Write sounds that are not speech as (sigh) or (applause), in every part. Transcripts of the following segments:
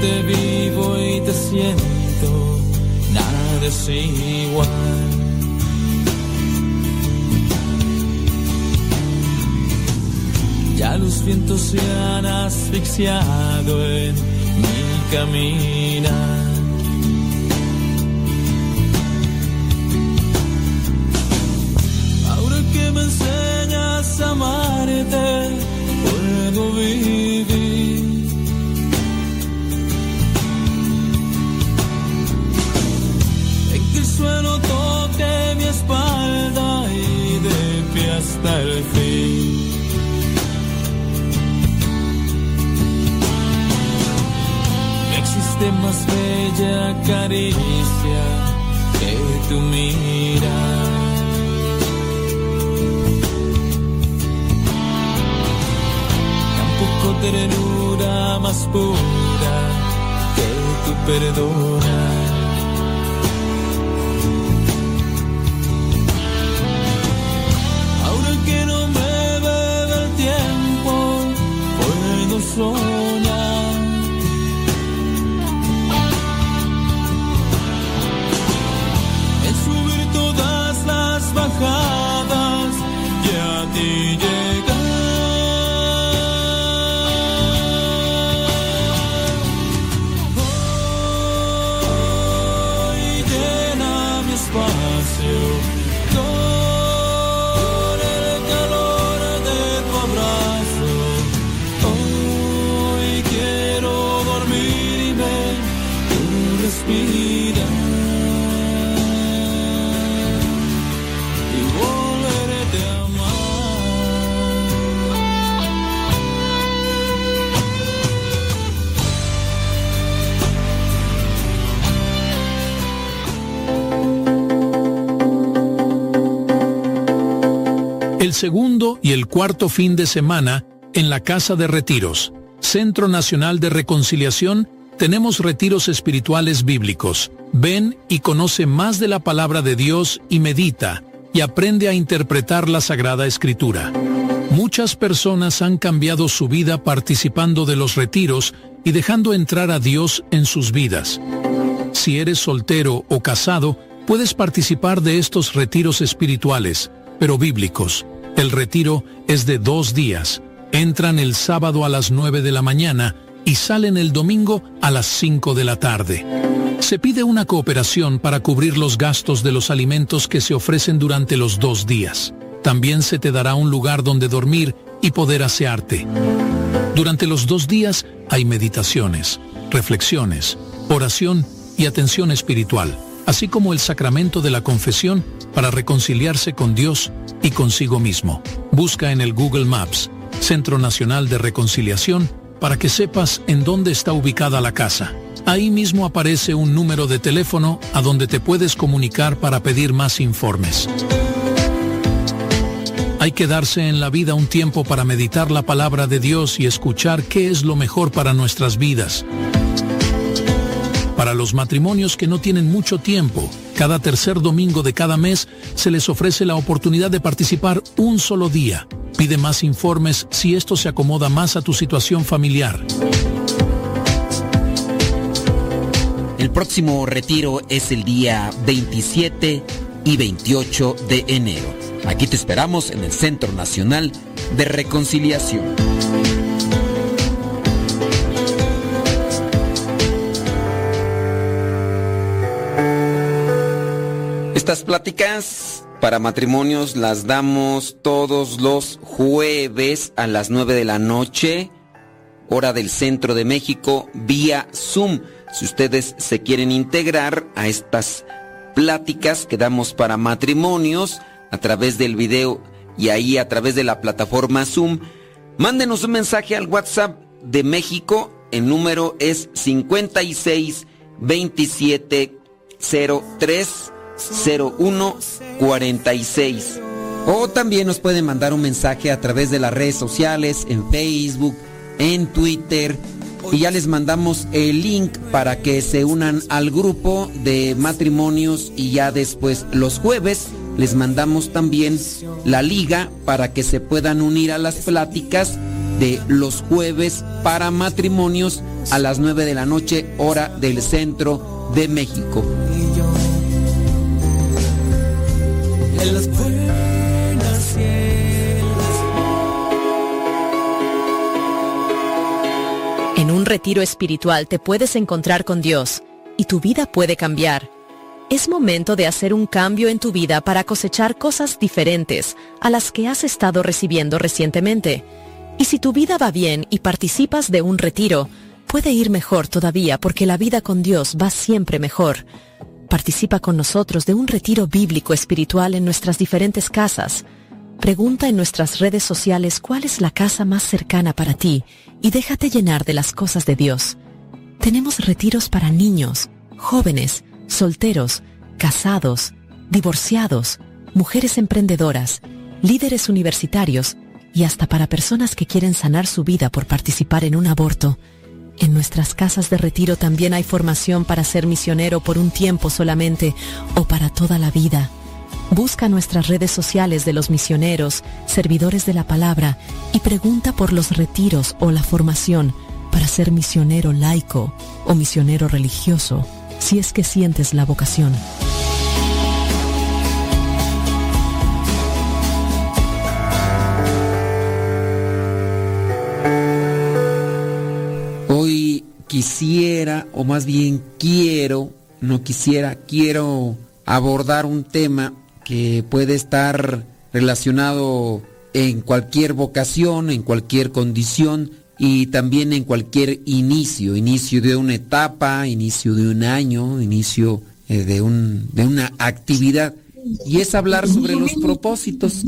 te vivo y te siento, nada es igual. Ya los vientos se han asfixiado en mi caminar. Caricia que tu mirar. Tampoco ternura más pura que tu perdonar. Ahora que no me bebe el tiempo, puedo soñar. Las segundo y el cuarto fin de semana en la Casa de Retiros, Centro Nacional de Reconciliación, tenemos retiros espirituales bíblicos. Ven y conoce más de la palabra de Dios y medita y aprende a interpretar la Sagrada Escritura. Muchas personas han cambiado su vida participando de los retiros y dejando entrar a Dios en sus vidas. Si eres soltero o casado, puedes participar de estos retiros espirituales, pero bíblicos. El retiro es de dos días. Entran el sábado a las 9 de la mañana y salen el domingo a las 5 de la tarde. Se pide una cooperación para cubrir los gastos de los alimentos que se ofrecen durante los dos días. También se te dará un lugar donde dormir y poder asearte. Durante los dos días hay meditaciones, reflexiones, oración y atención espiritual, así como el sacramento de la confesión para reconciliarse con Dios y consigo mismo. Busca en el Google Maps, Centro Nacional de Reconciliación, para que sepas en dónde está ubicada la casa. Ahí mismo aparece un número de teléfono a donde te puedes comunicar para pedir más informes. Hay que darse en la vida un tiempo para meditar la palabra de Dios y escuchar qué es lo mejor para nuestras vidas. Para los matrimonios que no tienen mucho tiempo, cada tercer domingo de cada mes se les ofrece la oportunidad de participar un solo día. Pide más informes si esto se acomoda más a tu situación familiar. El próximo retiro es el día 27 y 28 de enero. Aquí te esperamos en el Centro Nacional de Reconciliación. Estas pláticas para matrimonios las damos todos los jueves a las 9 de la noche, hora del centro de México, vía Zoom. Si ustedes se quieren integrar a estas pláticas que damos para matrimonios a través del video y ahí a través de la plataforma Zoom, mándenos un mensaje al WhatsApp de México. El número es 56 27 03 01 46. O también nos pueden mandar un mensaje a través de las redes sociales, en Facebook, en Twitter. Y ya les mandamos el link para que se unan al grupo de matrimonios y ya después los jueves les mandamos también la liga para que se puedan unir a las pláticas de los jueves para matrimonios a las 9 de la noche, hora del centro de México. En un retiro espiritual te puedes encontrar con Dios y tu vida puede cambiar. Es momento de hacer un cambio en tu vida para cosechar cosas diferentes a las que has estado recibiendo recientemente. Y si tu vida va bien y participas de un retiro, puede ir mejor todavía porque la vida con Dios va siempre mejor. Participa con nosotros de un retiro bíblico espiritual en nuestras diferentes casas. Pregunta en nuestras redes sociales cuál es la casa más cercana para ti y déjate llenar de las cosas de Dios. Tenemos retiros para niños, jóvenes, solteros, casados, divorciados, mujeres emprendedoras, líderes universitarios y hasta para personas que quieren sanar su vida por participar en un aborto. En nuestras casas de retiro también hay formación para ser misionero por un tiempo solamente o para toda la vida. Busca nuestras redes sociales de los misioneros, servidores de la palabra y pregunta por los retiros o la formación para ser misionero laico o misionero religioso, si es que sientes la vocación. Quisiera, o más bien quiero, no quisiera, quiero abordar un tema que puede estar relacionado en cualquier vocación, en cualquier condición, y también en cualquier inicio, inicio de una etapa, inicio de un año, inicio eh, de, un, de una actividad. Y es hablar sobre los propósitos,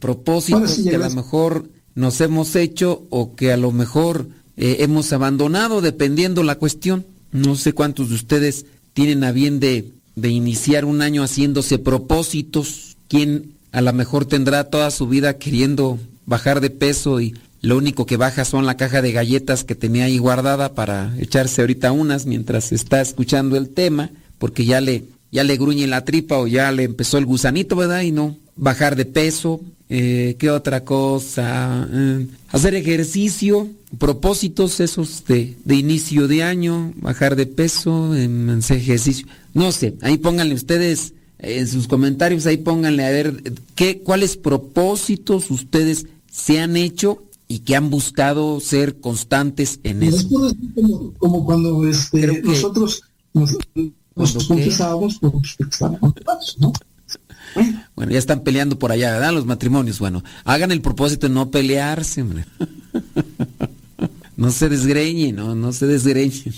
propósitos que a lo mejor nos hemos hecho o que a lo mejor eh, hemos abandonado, dependiendo la cuestión. No sé cuántos de ustedes tienen a bien de, de iniciar un año haciéndose propósitos. ¿Quién a lo mejor tendrá toda su vida queriendo bajar de peso y lo único que baja son la caja de galletas que tenía ahí guardada para echarse ahorita unas mientras está escuchando el tema, porque ya le, ya le gruñe la tripa o ya le empezó el gusanito, ¿verdad? Y no, bajar de peso, eh, ¿qué otra cosa? Eh, hacer ejercicio, propósitos esos de, de, inicio de año, bajar de peso, hacer ejercicio. No sé, ahí pónganle ustedes en sus comentarios, ahí pónganle a ver qué, cuáles propósitos ustedes se han hecho y que han buscado ser constantes en eso. Es como, como, cuando este, nosotros nos, nos confesábamos por ¿no? Bueno, ya están peleando por allá, ¿verdad? Los matrimonios. Bueno, hagan el propósito de no pelearse, hombre. No se desgreñen, no, no se desgreñen.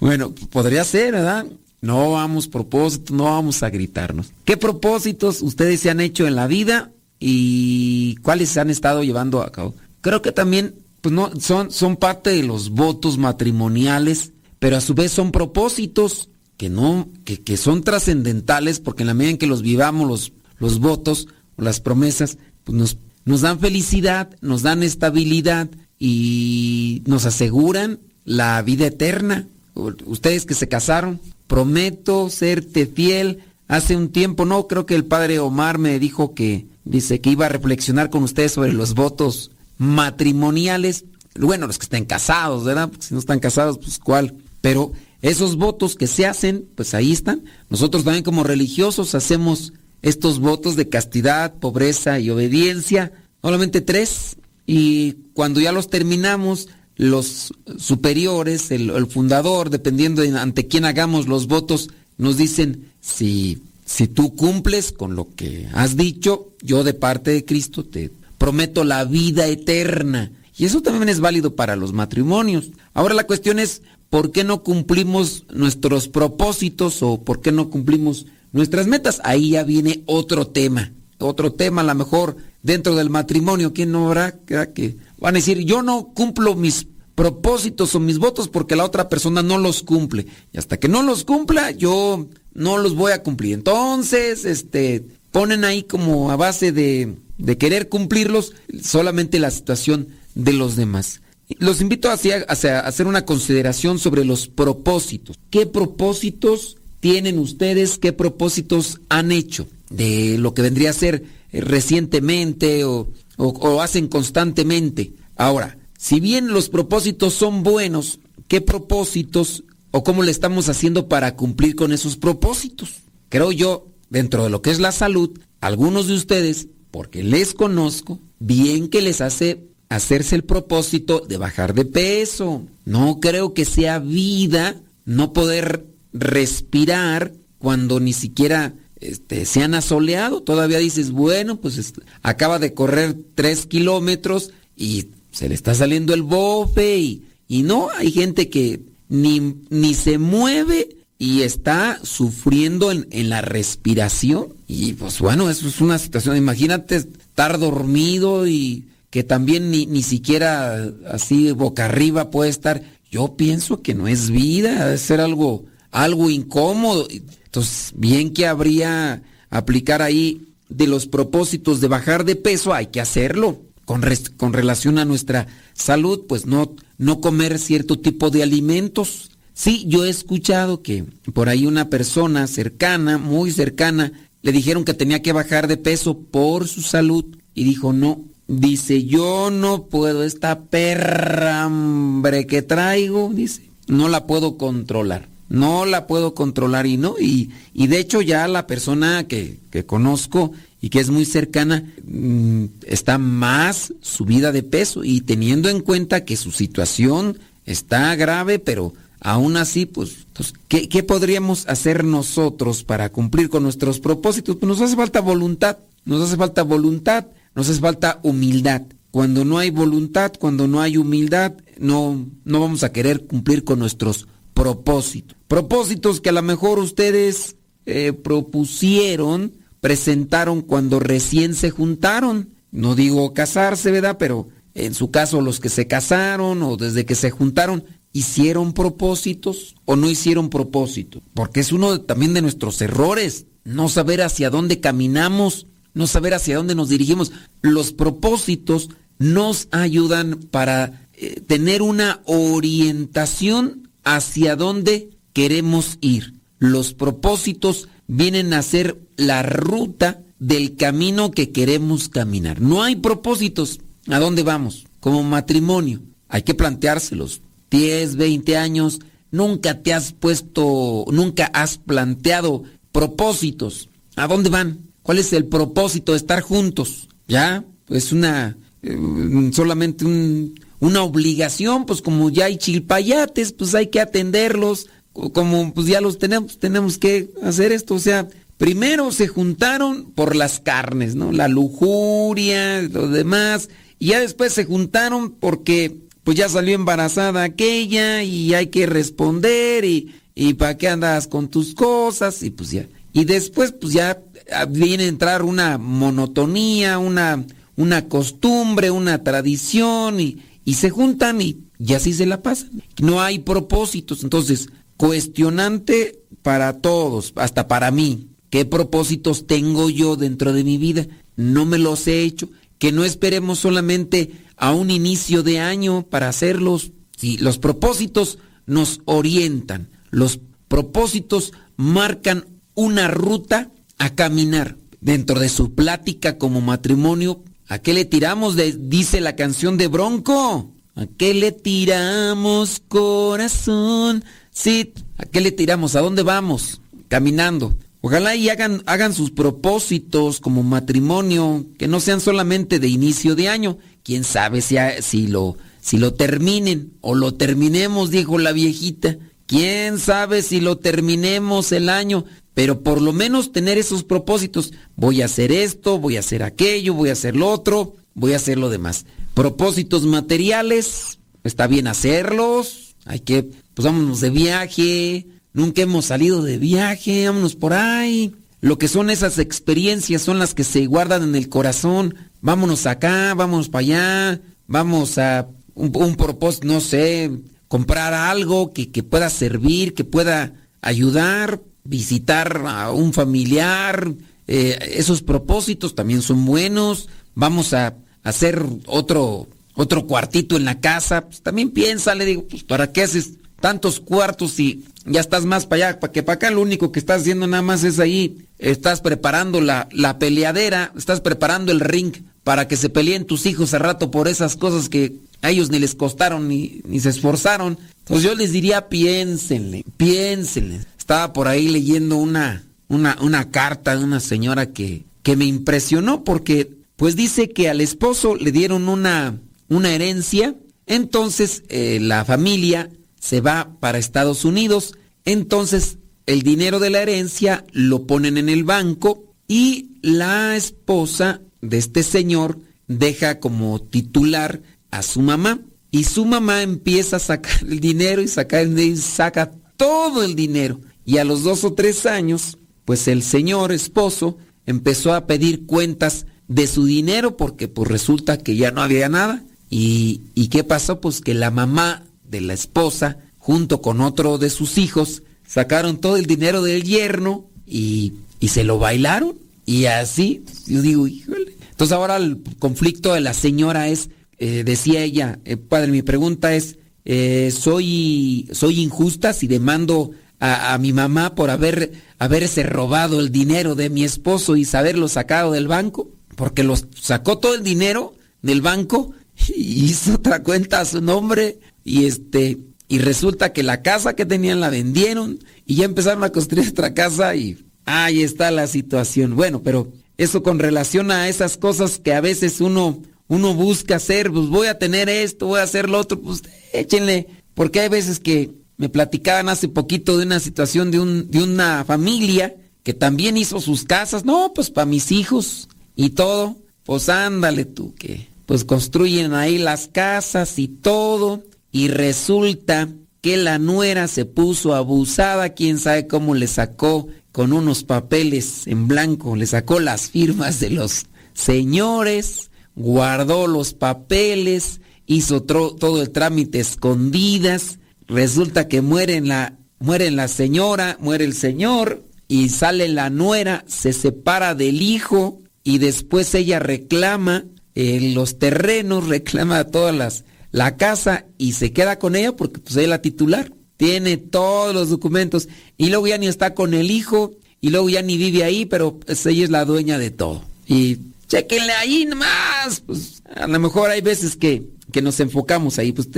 Bueno, podría ser, ¿verdad? No vamos propósitos, no vamos a gritarnos. ¿Qué propósitos ustedes se han hecho en la vida y cuáles se han estado llevando a cabo. Creo que también pues no, son, son parte de los votos matrimoniales, pero a su vez son propósitos que no, que, que son trascendentales, porque en la medida en que los vivamos, los, los votos las promesas, pues nos, nos dan felicidad, nos dan estabilidad y nos aseguran la vida eterna. Ustedes que se casaron, prometo serte fiel. Hace un tiempo, no, creo que el padre Omar me dijo que Dice que iba a reflexionar con ustedes sobre los votos matrimoniales. Bueno, los que estén casados, ¿verdad? Porque si no están casados, pues cuál. Pero esos votos que se hacen, pues ahí están. Nosotros también como religiosos hacemos estos votos de castidad, pobreza y obediencia. Solamente tres. Y cuando ya los terminamos, los superiores, el, fundador, dependiendo de ante quién hagamos los votos, nos dicen si si tú cumples con lo que has dicho, yo de parte de Cristo te prometo la vida eterna. Y eso también es válido para los matrimonios. Ahora la cuestión es, ¿por qué no cumplimos nuestros propósitos o por qué no cumplimos nuestras metas? Ahí ya viene otro tema. Otro tema a lo mejor dentro del matrimonio. ¿Quién no habrá que van a decir, yo no cumplo mis propósitos o mis votos porque la otra persona no los cumple? Y hasta que no los cumpla, yo no los voy a cumplir. Entonces, este, ponen ahí como a base de, de querer cumplirlos solamente la situación de los demás. Los invito a, hacer una consideración sobre los propósitos. ¿Qué propósitos tienen ustedes? ¿Qué propósitos han hecho de lo que vendría a ser eh, recientemente o, o hacen constantemente. Ahora, si bien los propósitos son buenos, ¿qué propósitos o cómo le estamos haciendo para cumplir con esos propósitos? Creo yo, dentro de lo que es la salud, algunos de ustedes, porque les conozco, bien que les hace hacerse el propósito de bajar de peso. No creo que sea vida no poder respirar cuando ni siquiera este, se han asoleado. Todavía dices, bueno, pues acaba de correr tres kilómetros y se le está saliendo el bofe y, y no, hay gente que ni, ni se mueve y está sufriendo en, en, la respiración. Y pues bueno, eso es una situación, imagínate estar dormido y que también ni, ni siquiera así boca arriba puede estar. Yo pienso que no es vida, debe ser algo, algo incómodo. Entonces, bien que habría aplicar ahí de los propósitos de bajar de peso, hay que hacerlo. Con, con relación a nuestra salud, pues no, no comer cierto tipo de alimentos. Sí, yo he escuchado que por ahí una persona cercana, muy cercana, le dijeron que tenía que bajar de peso por su salud y dijo, no, Dice, yo no puedo, esta perra hambre que traigo, dice, no la puedo controlar. No la puedo controlar y no. Y, y de hecho ya la persona que, que, conozco y que es muy cercana mmm, está más subida de peso y teniendo en cuenta que su situación está grave, pero aún así, pues, pues ¿qué, ¿qué, podríamos hacer nosotros para cumplir con nuestros propósitos? Pues nos hace falta voluntad, nos hace falta voluntad nos hace falta humildad. Cuando no hay voluntad, cuando no hay humildad, no, no vamos a querer cumplir con nuestros propósitos. Propósitos que a lo mejor ustedes eh, propusieron, presentaron cuando recién se juntaron. No digo casarse, ¿verdad? Pero en su caso los que se casaron o desde que se juntaron, ¿hicieron propósitos o no hicieron propósitos? Porque es uno también de nuestros errores, no saber hacia dónde caminamos no saber hacia dónde nos dirigimos. Los propósitos nos ayudan para eh, tener una orientación hacia dónde queremos ir. Los propósitos vienen a ser la ruta del camino que queremos caminar. No hay propósitos. ¿A dónde vamos? Como matrimonio. Hay que planteárselos. 10, 20 años. Nunca te has puesto, nunca has planteado propósitos. ¿A dónde van? ¿Cuál es el propósito de estar juntos? ¿Ya? Pues una, eh, solamente un, una obligación, pues como ya hay chilpayates, pues hay que atenderlos, como pues ya los tenemos, tenemos que hacer esto, o sea, primero se juntaron por las carnes, ¿no? La lujuria, lo demás, y ya después se juntaron porque pues ya salió embarazada aquella y hay que responder y, y para qué andas con tus cosas y pues ya. Y después pues ya viene a entrar una monotonía, una, una costumbre, una tradición y, y se juntan y, y así se la pasan. No hay propósitos. Entonces, cuestionante para todos, hasta para mí. ¿Qué propósitos tengo yo dentro de mi vida? No me los he hecho. Que no esperemos solamente a un inicio de año para hacerlos. Sí, los propósitos nos orientan. Los propósitos marcan una ruta a caminar. Dentro de su plática como matrimonio, ¿a qué le tiramos? Dice la canción de Bronco. ¿A qué le tiramos, corazón? Sí, ¿a qué le tiramos? ¿A dónde vamos? Caminando. Ojalá y hagan, hagan sus propósitos como matrimonio, que no sean solamente de inicio de año. Quién sabe si, si, lo, si lo terminen o lo terminemos, dijo la viejita. Quién sabe si lo terminemos el año pero por lo menos tener esos propósitos. Voy a hacer esto, voy a hacer aquello, voy a hacer lo otro, voy a hacer lo demás. Propósitos materiales, está bien hacerlos, hay que, pues vámonos de viaje, nunca hemos salido de viaje, vámonos por ahí. Lo que son esas experiencias son las que se guardan en el corazón. Vámonos acá, vámonos para allá, vamos a un, un propósito, no sé, comprar algo que, que pueda servir, que pueda ayudar, visitar a un familiar, eh, esos propósitos también son buenos, vamos a hacer otro, otro cuartito en la casa, pues también piensa, le digo, pues ¿para qué haces tantos cuartos si ya estás más para allá, para que para acá lo único que estás haciendo nada más es ahí, estás preparando la, la peleadera, estás preparando el ring para que se peleen tus hijos a rato por esas cosas que a ellos ni les costaron ni, ni se esforzaron. Entonces yo les diría, piénsenle, piénsenle. Estaba por ahí leyendo una, una, carta de una señora que, que me impresionó porque pues dice que al esposo le dieron una, una herencia, entonces eh, la familia se va para Estados Unidos, entonces el dinero de la herencia lo ponen en el banco y la esposa de este señor deja como titular a su mamá. Y su mamá empieza a sacar el dinero y sacar y saca todo el dinero y a los dos o tres años pues el señor esposo empezó a pedir cuentas de su dinero porque pues resulta que ya no había nada. Y, y qué pasó pues que la mamá de la esposa junto con otro de sus hijos sacaron todo el dinero del yerno y, y se lo bailaron. Y así yo digo híjole entonces ahora el conflicto de la señora es eh, decía ella eh, padre mi pregunta es eh, soy soy injusta si demando a, mi mamá por haber haberse robado el dinero de mi esposo y saberlo sacado del banco, porque los sacó todo el dinero del banco y (laughs) hizo otra cuenta a su nombre y este y resulta que la casa que tenían la vendieron y ya empezaron a construir (laughs) otra casa y ahí está la situación. Bueno, pero eso con relación a esas cosas que a veces uno uno busca hacer, pues voy a tener esto, voy a hacer lo otro, pues échenle, porque hay veces que me platicaban hace poquito de una situación de, un, de una familia que también hizo sus casas. No, pues para mis hijos y todo. Pues ándale tú, que pues construyen ahí las casas y todo. Y resulta que la nuera se puso abusada, quién sabe cómo le sacó con unos papeles en blanco, le sacó las firmas de los señores, guardó los papeles, hizo todo el trámite escondidas Resulta que muere la, la señora, muere el señor y sale la nuera, se separa del hijo y después ella reclama los terrenos, (laughs) reclama todas las la casa y se queda con ella porque pues ella es la titular, tiene todos los documentos y luego ya ni está con el hijo y luego ya ni vive ahí, pero pues, ella es la dueña de todo. Y chequenle ahí nomás, pues a lo mejor hay veces que que nos enfocamos ahí, pues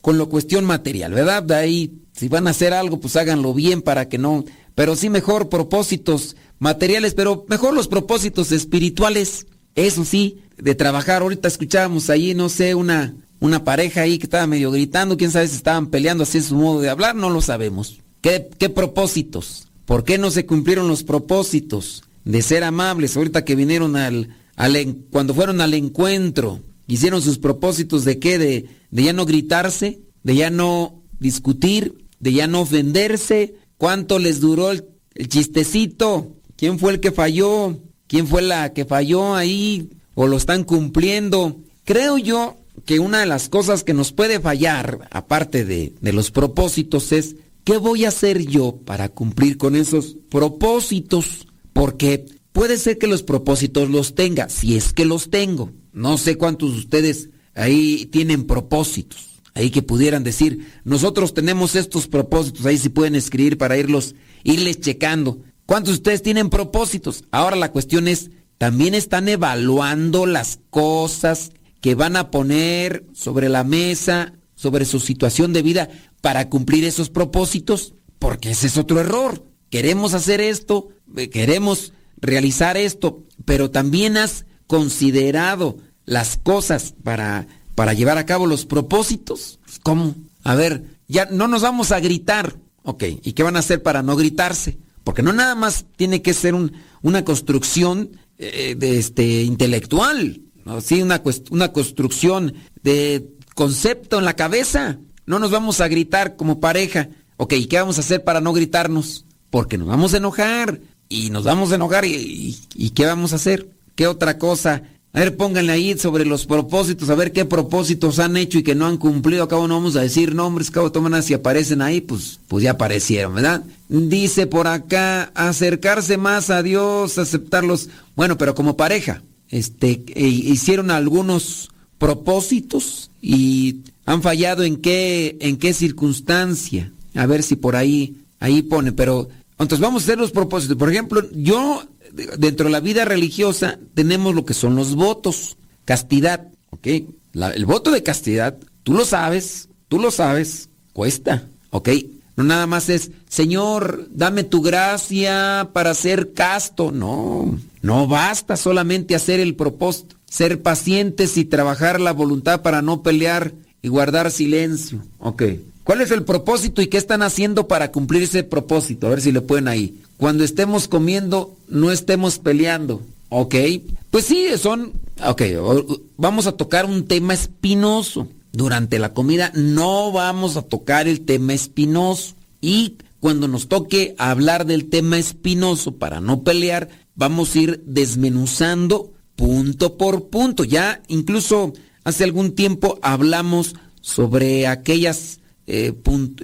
con lo cuestión material, ¿verdad? De ahí, si van a hacer algo, pues háganlo bien para que no, pero sí mejor propósitos materiales, pero mejor los propósitos espirituales, eso sí, de trabajar. Ahorita escuchábamos ahí, no sé, una, una pareja ahí que estaba medio gritando, quién sabe si estaban peleando así en su modo de hablar, no lo sabemos. ¿Qué, qué propósitos? ¿Por qué no se cumplieron los propósitos de ser amables ahorita que vinieron al, al cuando fueron al encuentro? Hicieron sus propósitos de qué, de, ya no gritarse, de ya no discutir, de ya no ofenderse. ¿Cuánto les duró el, chistecito? ¿Quién fue el que falló? ¿Quién fue la que falló ahí? ¿O lo están cumpliendo? Creo yo que una de las cosas que nos puede fallar, aparte de los propósitos, es ¿qué voy a hacer yo para cumplir con esos propósitos? Porque puede ser que los propósitos los tenga, si es que los tengo. No sé cuántos de ustedes ahí tienen propósitos, ahí que pudieran decir, nosotros tenemos estos propósitos, ahí si pueden escribir para irlos, irles checando. ¿Cuántos de ustedes tienen propósitos? Ahora la cuestión es, ¿también están evaluando las cosas que van a poner sobre la mesa, sobre su situación de vida para cumplir esos propósitos? Porque ese es otro error. Queremos hacer esto, eh, queremos realizar esto, pero también has considerado las cosas para, para llevar a cabo los propósitos? ¿Cómo? A ver, ya no nos vamos a gritar. Ok, ¿y qué van a hacer para no gritarse? Porque no nada más tiene que ser un, una construcción eh, de este, intelectual, ¿no? sí, una, una construcción de concepto en la cabeza. No nos vamos a gritar como pareja. Ok, ¿y qué vamos a hacer para no gritarnos? Porque nos vamos a enojar. Y nos vamos a enojar. ¿Y, y qué vamos a hacer? ¿Qué otra cosa a ver, pónganle ahí sobre los propósitos, a ver qué propósitos han hecho y que no han cumplido. Acabo no vamos a decir nombres, acabo toman si aparecen ahí, pues, pues ya aparecieron, ¿verdad? Dice por acá, acercarse más a Dios, aceptarlos. Bueno, pero como pareja, este, e, hicieron algunos propósitos y han fallado en qué, en qué circunstancia. A ver si por ahí, ahí pone, pero entonces vamos a hacer los propósitos. Por ejemplo, yo dentro de la vida religiosa tenemos lo que son los votos. castidad, ¿ok? el voto de castidad, tú lo sabes, tú lo sabes, cuesta, ¿ok? No nada más es, Señor, dame tu gracia para ser casto. No, no basta solamente hacer el propósito, ser pacientes y trabajar la voluntad para no pelear y guardar silencio. Ok. ¿Cuál es el propósito y qué están haciendo para cumplir ese propósito? A ver si le pueden ahí. Cuando estemos comiendo, no estemos peleando. Ok. Pues sí, son... Ok, vamos a tocar un tema espinoso. Durante la comida no vamos a tocar el tema espinoso. Y cuando nos toque hablar del tema espinoso para no pelear, vamos a ir desmenuzando punto por punto. Ya incluso hace algún tiempo hablamos sobre aquellas, eh,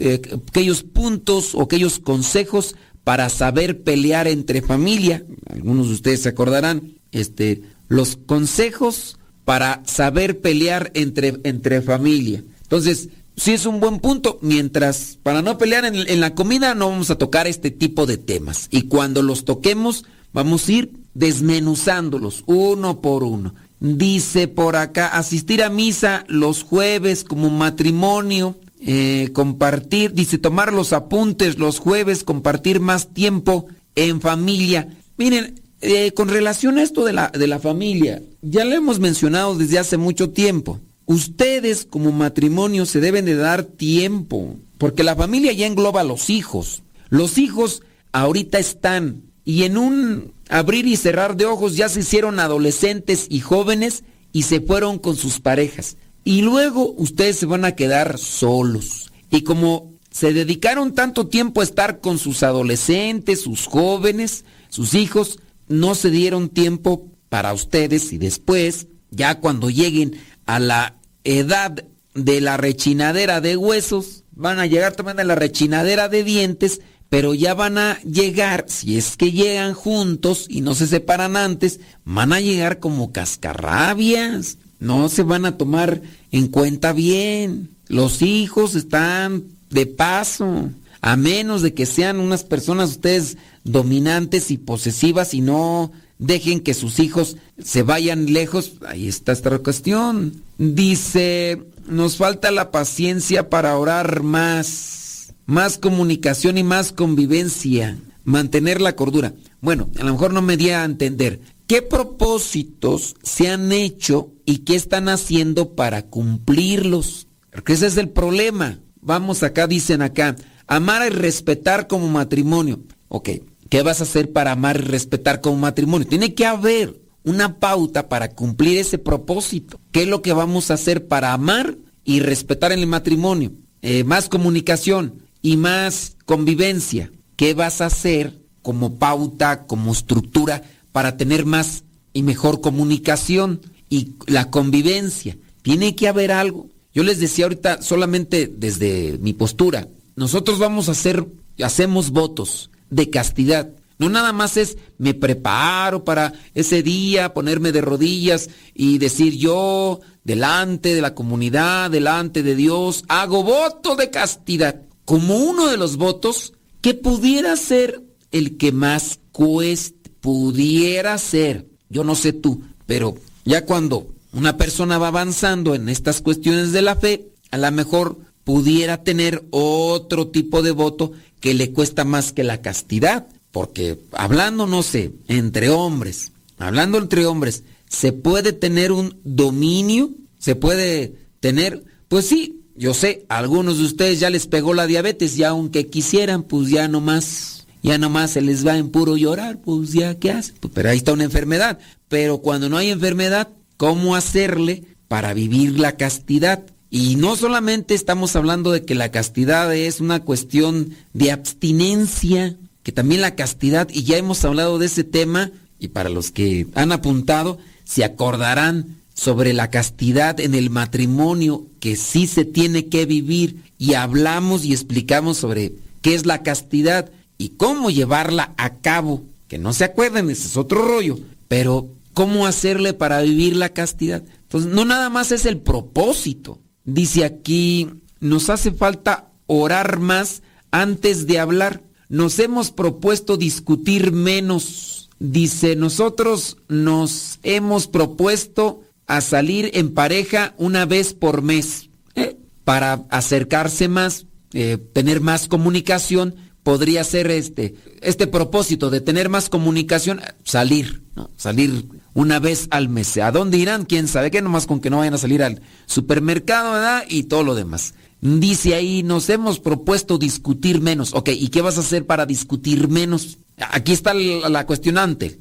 eh, aquellos puntos o aquellos consejos para saber pelear entre familia. Algunos de ustedes se acordarán, este, los consejos para saber pelear entre, entre familia. Entonces, sí es un buen punto, mientras para no pelear en, en, la comida no vamos a tocar este tipo de temas. Y cuando los toquemos, vamos a ir desmenuzándolos uno por uno. Dice por acá, asistir a misa los jueves como matrimonio eh, compartir, dice tomar los apuntes los jueves, compartir más tiempo en familia. Miren, eh, con relación a esto de la, de la familia, ya lo hemos mencionado desde hace mucho tiempo. Ustedes como matrimonio se deben de dar tiempo, porque la familia ya engloba a los hijos. Los hijos ahorita están y en un abrir y cerrar de ojos ya se hicieron adolescentes y jóvenes y se fueron con sus parejas. Y luego ustedes se van a quedar solos. Y como se dedicaron tanto tiempo a estar con sus adolescentes, sus jóvenes, sus hijos, no se dieron tiempo para ustedes y después, ya cuando lleguen a la edad de la rechinadera de huesos, van a llegar también a la rechinadera de dientes, pero ya van a llegar, si es que llegan juntos y no se separan antes, van a llegar como cascarrabias no se van a tomar en cuenta bien. Los hijos están de paso, a menos de que sean unas personas ustedes dominantes y posesivas y no dejen que sus hijos se vayan lejos. Ahí está esta cuestión. Dice, nos falta la paciencia para orar más, más comunicación y más convivencia, mantener la cordura. Bueno, a lo mejor no me di a entender. ¿Qué propósitos se han hecho y qué están haciendo para cumplirlos? Porque ese es el problema. Vamos acá, dicen acá, amar y respetar como matrimonio. Ok, ¿qué vas a hacer para amar y respetar como matrimonio? Tiene que haber una pauta para cumplir ese propósito. ¿Qué es lo que vamos a hacer para amar y respetar en el matrimonio? Eh, más comunicación y más convivencia. ¿Qué vas a hacer como pauta, como estructura para tener más y mejor comunicación y la convivencia. Tiene que haber algo. Yo les decía ahorita solamente desde mi postura, nosotros vamos a hacer, hacemos votos de castidad. No nada más es me preparo para ese día, ponerme de rodillas y decir yo, delante de la comunidad, delante de Dios, hago voto de castidad. Como uno de los votos que pudiera ser el que más cueste pudiera ser, yo no sé tú, pero ya cuando una persona va avanzando en estas cuestiones de la fe, a lo mejor pudiera tener otro tipo de voto que le cuesta más que la castidad. Porque hablando, no sé, entre hombres, hablando entre hombres, ¿se puede tener un dominio? ¿Se puede tener? Pues sí, yo sé, a algunos de ustedes ya les pegó la diabetes y aunque quisieran, pues ya no más ya nomás se les va en puro llorar, pues ya, ¿qué hace? Pues, pero ahí está una enfermedad. Pero cuando no hay enfermedad, ¿cómo hacerle para vivir la castidad? Y no solamente estamos hablando de que la castidad es una cuestión de abstinencia, que también la castidad, y ya hemos hablado de ese tema, y para los que han apuntado, se acordarán sobre la castidad en el matrimonio, que sí se tiene que vivir, y hablamos y explicamos sobre qué es la castidad y cómo llevarla a cabo. Que no se acuerden, ese es otro rollo. Pero cómo hacerle para vivir la castidad. Entonces, no nada más es el propósito. Dice aquí, nos hace falta orar más antes de hablar. Nos hemos propuesto discutir menos. Dice, nosotros nos hemos propuesto a salir en pareja una vez por mes eh, para acercarse más, eh, tener más comunicación. Podría ser este, este propósito de tener más comunicación, salir, ¿no? salir una vez al mes. ¿A dónde irán? ¿Quién sabe qué? Nomás con que no vayan a salir al supermercado, ¿verdad? Y todo lo demás. Dice ahí, nos hemos propuesto discutir menos. Ok, ¿y qué vas a hacer para discutir menos? Aquí está la, cuestionante.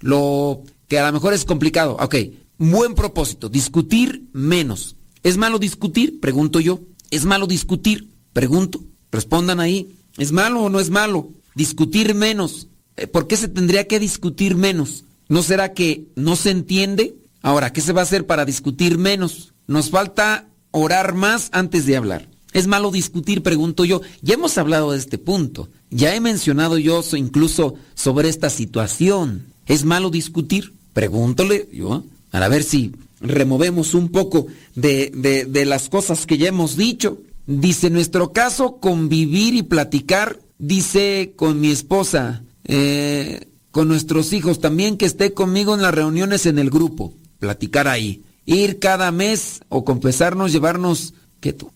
lo que a lo mejor es complicado. Ok, buen propósito, discutir menos. ¿Es malo discutir? Pregunto yo. ¿Es malo discutir? Pregunto. Respondan ahí. ¿Es malo o no es malo? Discutir menos. Eh, ¿Por qué se tendría que discutir menos? ¿No será que no se entiende? Ahora, ¿qué se va a hacer para discutir menos? Nos falta orar más antes de hablar. Es malo discutir, pregunto yo. Ya hemos hablado de este punto. Ya he mencionado yo incluso sobre esta situación. ¿Es malo discutir? Pregúntole yo. Para ver si removemos un poco de, las cosas que ya hemos dicho. Dice, nuestro caso, convivir y platicar, dice con mi esposa, eh, con nuestros hijos, también que esté conmigo en las reuniones en el grupo, platicar ahí ir cada mes o confesarnos, llevarnos,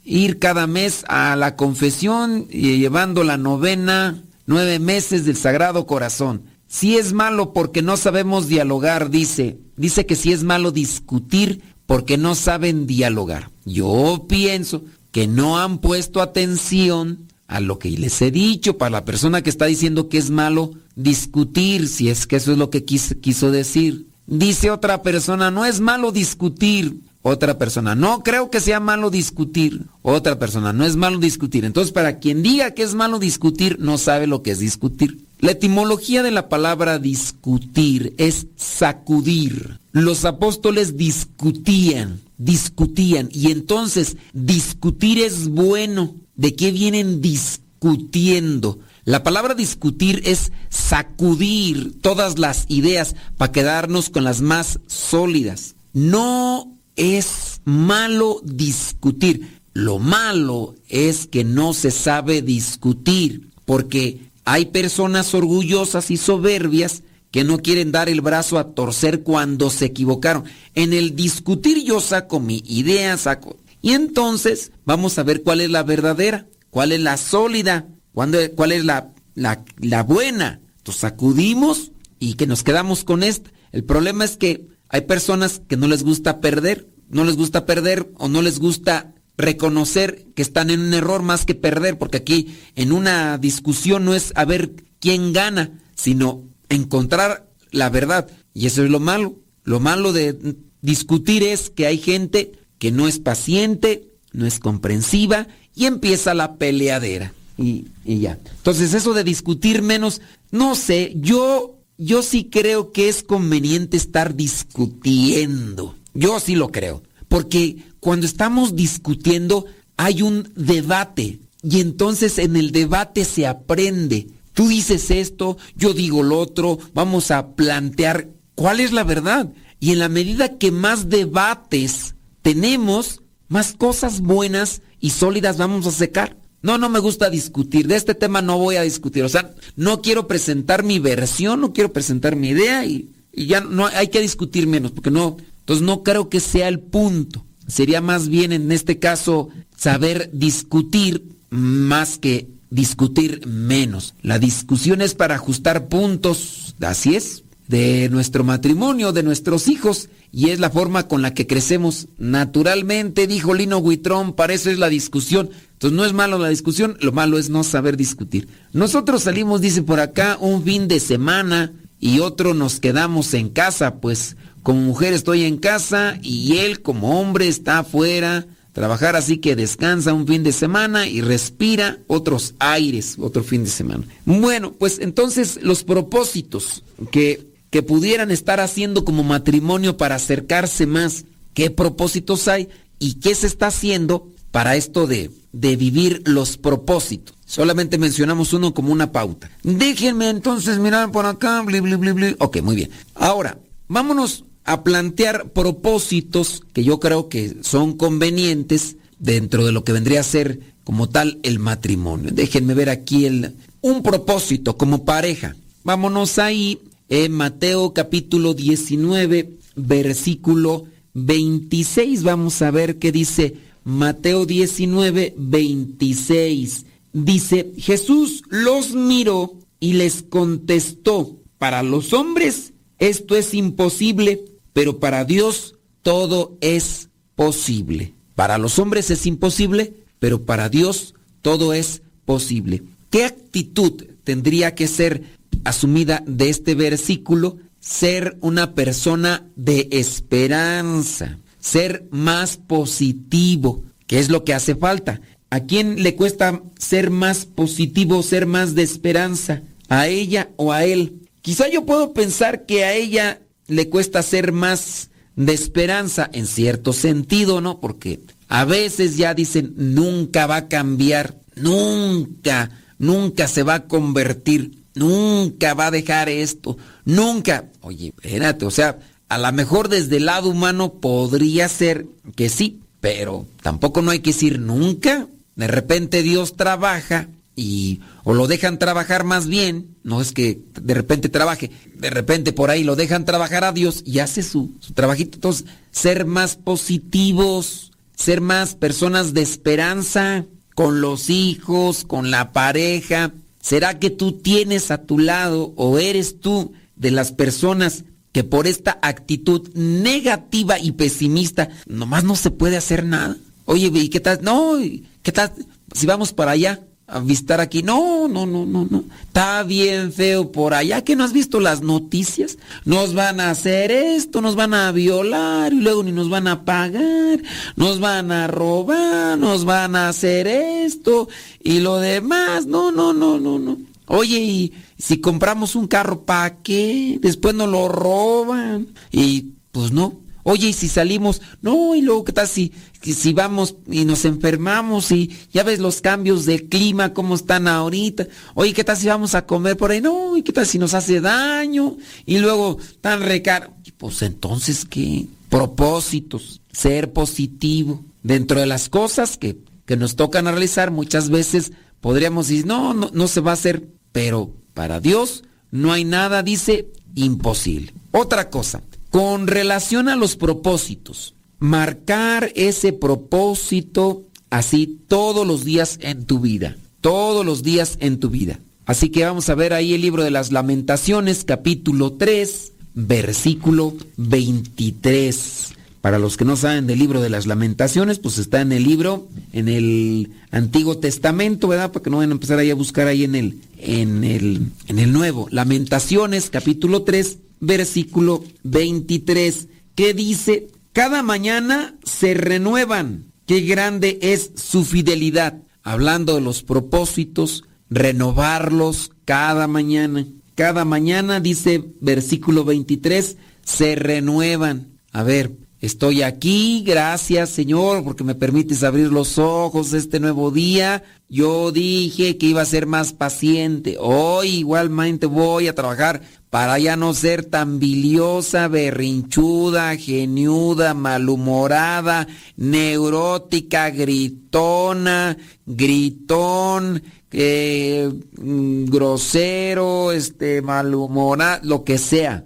ir cada mes a la confesión y llevando la novena, nueve meses del Sagrado Corazón. Si es malo porque no sabemos dialogar, dice, dice que si es malo discutir porque no saben dialogar. Yo pienso que no han puesto atención a lo que les he dicho para la persona que está diciendo que es malo discutir, si es que eso es lo que quiso decir. Dice otra persona, no es malo discutir. Otra persona, no creo que sea malo discutir. Otra persona, no es malo discutir. Entonces, para quien diga que es malo discutir, no sabe lo que es discutir. La etimología de la palabra discutir es sacudir. Los apóstoles discutían, discutían. Y entonces, discutir es bueno. ¿De qué vienen discutiendo? La palabra discutir es sacudir todas las ideas para quedarnos con las más sólidas. No es malo discutir. Lo malo es que no se sabe discutir, porque hay personas orgullosas y soberbias que no quieren dar el brazo a torcer cuando se equivocaron. En el discutir yo saco mi idea, saco. Y entonces vamos a ver cuál es la verdadera, cuál es la sólida. ¿Cuál es la, la, buena? Entonces sacudimos y que nos quedamos con esta. El problema es que hay personas que no les gusta perder, no les gusta perder o no les gusta reconocer que están en un error más que perder, porque aquí en una discusión no es a ver quién gana, sino encontrar la verdad. Y eso es lo malo. Lo malo de discutir es que hay gente que no es paciente, no es comprensiva y empieza la peleadera y, ya. Entonces, eso de discutir menos, no sé, yo, yo sí creo que es conveniente estar discutiendo. Yo sí lo creo. Porque cuando estamos discutiendo hay un debate y entonces en el debate se aprende. Tú dices esto, yo digo lo otro, vamos a plantear cuál es la verdad. Y en la medida que más debates tenemos, más cosas buenas y sólidas vamos a sacar. No, no me gusta discutir. De este tema no voy a discutir. O sea, no quiero presentar mi versión, no quiero presentar mi idea y, ya no hay que discutir menos, porque no. Entonces no creo que sea el punto. Sería más bien en este caso saber discutir más que discutir menos. La discusión es para ajustar puntos, así es, de nuestro matrimonio, de nuestros hijos, y es la forma con la que crecemos naturalmente, dijo Lino Huitrón, para eso es la discusión. Entonces no es malo la discusión, lo malo es no saber discutir. Nosotros salimos, dice por acá, un fin de semana y otro nos quedamos en casa, pues como mujer estoy en casa y él como hombre está afuera, trabajar así que descansa un fin de semana y respira otros aires, otro fin de semana. Bueno, pues entonces los propósitos que, que pudieran estar haciendo como matrimonio para acercarse más, ¿qué propósitos hay? ¿Y qué se está haciendo para esto de, de vivir los propósitos. Solamente mencionamos uno como una pauta. Déjenme entonces mirar por acá. Bli, bli, bli, ok, muy bien. Ahora, vámonos a plantear propósitos que yo creo que son convenientes dentro de lo que vendría a ser como tal el matrimonio. Déjenme ver aquí el, un propósito como pareja. Vámonos ahí en Mateo capítulo 19 versículo 26. Vamos a ver qué dice Mateo 19, 26. Dice, Jesús los miró y les contestó, para los hombres esto es imposible, pero para Dios todo es posible. Para los hombres es imposible, pero para Dios todo es posible. ¿Qué actitud tendría que ser asumida de este versículo? Ser una persona de esperanza, ser más positivo, que es lo que hace falta. ¿A quién le cuesta ser más positivo, ser más de esperanza? ¿A ella o a él? Quizá yo puedo pensar que a ella le cuesta ser más de esperanza en cierto sentido, ¿no? Porque a veces ya dicen, nunca va a cambiar, nunca, nunca se va a convertir, nunca va a dejar esto, nunca. Oye, espérate, o sea, a lo mejor desde el lado humano podría ser que sí, pero tampoco no hay que decir nunca. De repente Dios trabaja y o lo dejan trabajar más bien, no es que de repente trabaje, de repente por ahí lo dejan trabajar a Dios y hace su, trabajito. Entonces, ser más positivos, ser más personas de esperanza con los hijos, con la pareja. ¿Será que tú tienes a tu lado o eres tú de las personas que por esta actitud negativa y pesimista nomás no se puede hacer nada? Oye, ¿y qué tal? No, ¿qué tal si vamos para allá? Avistar aquí. No, no, no, no, no. Está bien feo por allá que no has visto las noticias. Nos van a hacer esto, nos van a violar y luego ni nos van a pagar, nos van a robar, nos van a hacer esto y lo demás. No, no, no, no, no. Oye, y si compramos un carro, ¿para qué? Después nos lo roban. Y pues no. Oye, y si salimos, no, y luego, ¿qué tal si, si vamos y nos enfermamos y ya ves los cambios de clima, cómo están ahorita? Oye, ¿qué tal si vamos a comer por ahí? No, ¿y qué tal si nos hace daño? Y luego tan recaro. Pues entonces, ¿qué? Propósitos, ser positivo. Dentro de las cosas que, que nos tocan realizar, muchas veces podríamos decir, no, no, no se va a hacer, pero para Dios no hay nada, dice, imposible. Otra cosa, con relación a los propósitos, marcar ese propósito así todos los días en tu vida, todos los días en tu vida. Así que vamos a ver ahí el libro de las lamentaciones, capítulo 3, versículo 23. Para los que no saben del libro de las lamentaciones, pues está en el libro, en el Antiguo Testamento, ¿verdad? Para que no vayan a empezar ahí a buscar ahí en el, en el, en el Nuevo. Lamentaciones, capítulo 3, versículo 23, que dice, cada mañana se renuevan, qué grande es su fidelidad. Hablando de los propósitos, renovarlos cada mañana. Cada mañana, dice versículo 23, se renuevan. A ver, Estoy aquí, gracias Señor, porque me permites abrir los ojos este nuevo día. Yo dije que iba a ser más paciente. Hoy igualmente voy a trabajar para ya no ser tan biliosa, berrinchuda, geniuda, malhumorada, neurótica, gritona, gritón, eh, mm, grosero, este, malhumorado, lo que sea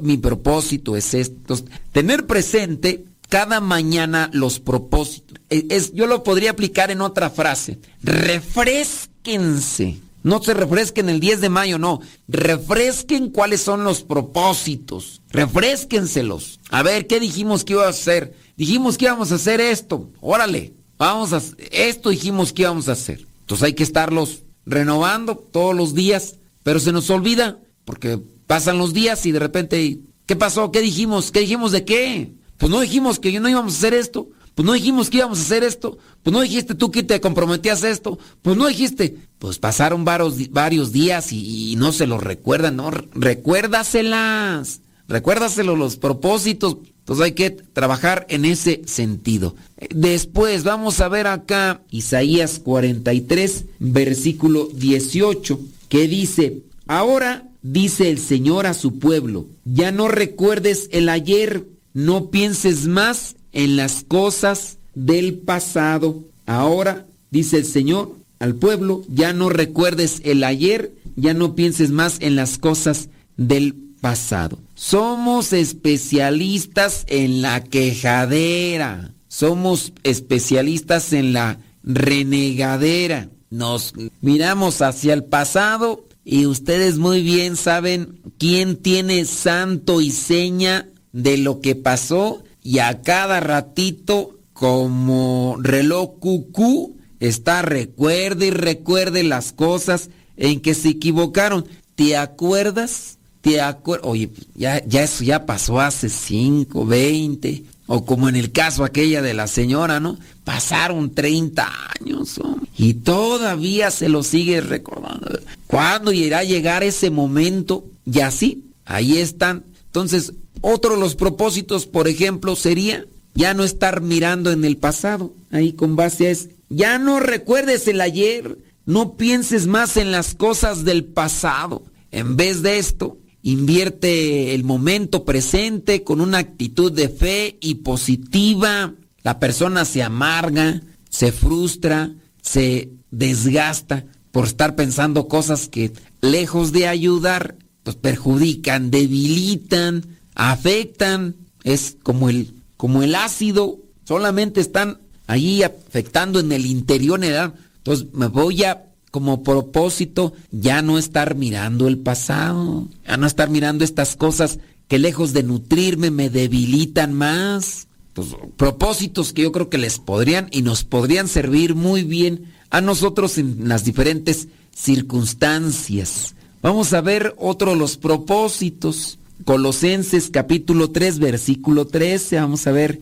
mi propósito es esto. Tener presente cada mañana los propósitos. E, yo lo podría aplicar en otra frase. Refresquense. No se refresquen el 10 de mayo, no. Refresquen cuáles son los propósitos. Refresquenselos. A ver, ¿qué dijimos que iba a hacer? Dijimos que íbamos a hacer esto. Órale, vamos a esto dijimos que íbamos a hacer. Entonces hay que estarlos renovando todos los días, pero se nos olvida porque Pasan los días y de repente, ¿qué pasó? ¿Qué dijimos? ¿Qué dijimos de qué? Pues no dijimos que no íbamos a hacer esto. Pues no dijimos que íbamos a hacer esto. Pues no dijiste tú que te comprometías a esto. Pues no dijiste. Pues pasaron varios, varios días y, no se los recuerdan, ¿no? Recuérdaselas. Recuérdaselo los propósitos. Entonces hay que trabajar en ese sentido. Después vamos a ver acá Isaías 43, versículo 18, que dice, ahora dice el Señor a su pueblo, ya no recuerdes el ayer, no pienses más en las cosas del pasado. Ahora, dice el Señor al pueblo, ya no recuerdes el ayer, ya no pienses más en las cosas del pasado. Somos especialistas en la quejadera. Somos especialistas en la renegadera. Nos miramos hacia el pasado y ustedes muy bien saben quién tiene santo y seña de lo que pasó y a cada ratito como reloj cucú está recuerde y recuerde las cosas en que se equivocaron. ¿Te acuerdas? ¿Te acuerdas? Oye, ya, ya eso ya pasó hace 5, 20, o como en el caso aquella de la señora, ¿no? Pasaron 30 años y todavía se lo sigue recordando. ¿Cuándo irá a llegar ese momento? Y así, ahí están. Entonces, otro de los propósitos, por ejemplo, sería ya no estar mirando en el pasado. Ahí con base a eso. Ya no recuerdes el ayer. No pienses más en las cosas del pasado. En vez de esto, invierte el momento presente con una actitud de fe y positiva. La persona se amarga, se frustra, se desgasta por estar pensando cosas que lejos de ayudar, pues perjudican, debilitan, afectan. Es como el, como el ácido, solamente están ahí afectando en el interior. Entonces me voy a como propósito ya no estar mirando el pasado, ya no estar mirando estas cosas que lejos de nutrirme me debilitan más. Pues, propósitos que yo creo que les podrían y nos podrían servir muy bien a nosotros en las diferentes circunstancias. Vamos a ver otro de los propósitos. Colosenses capítulo 3 versículo 13. Vamos a ver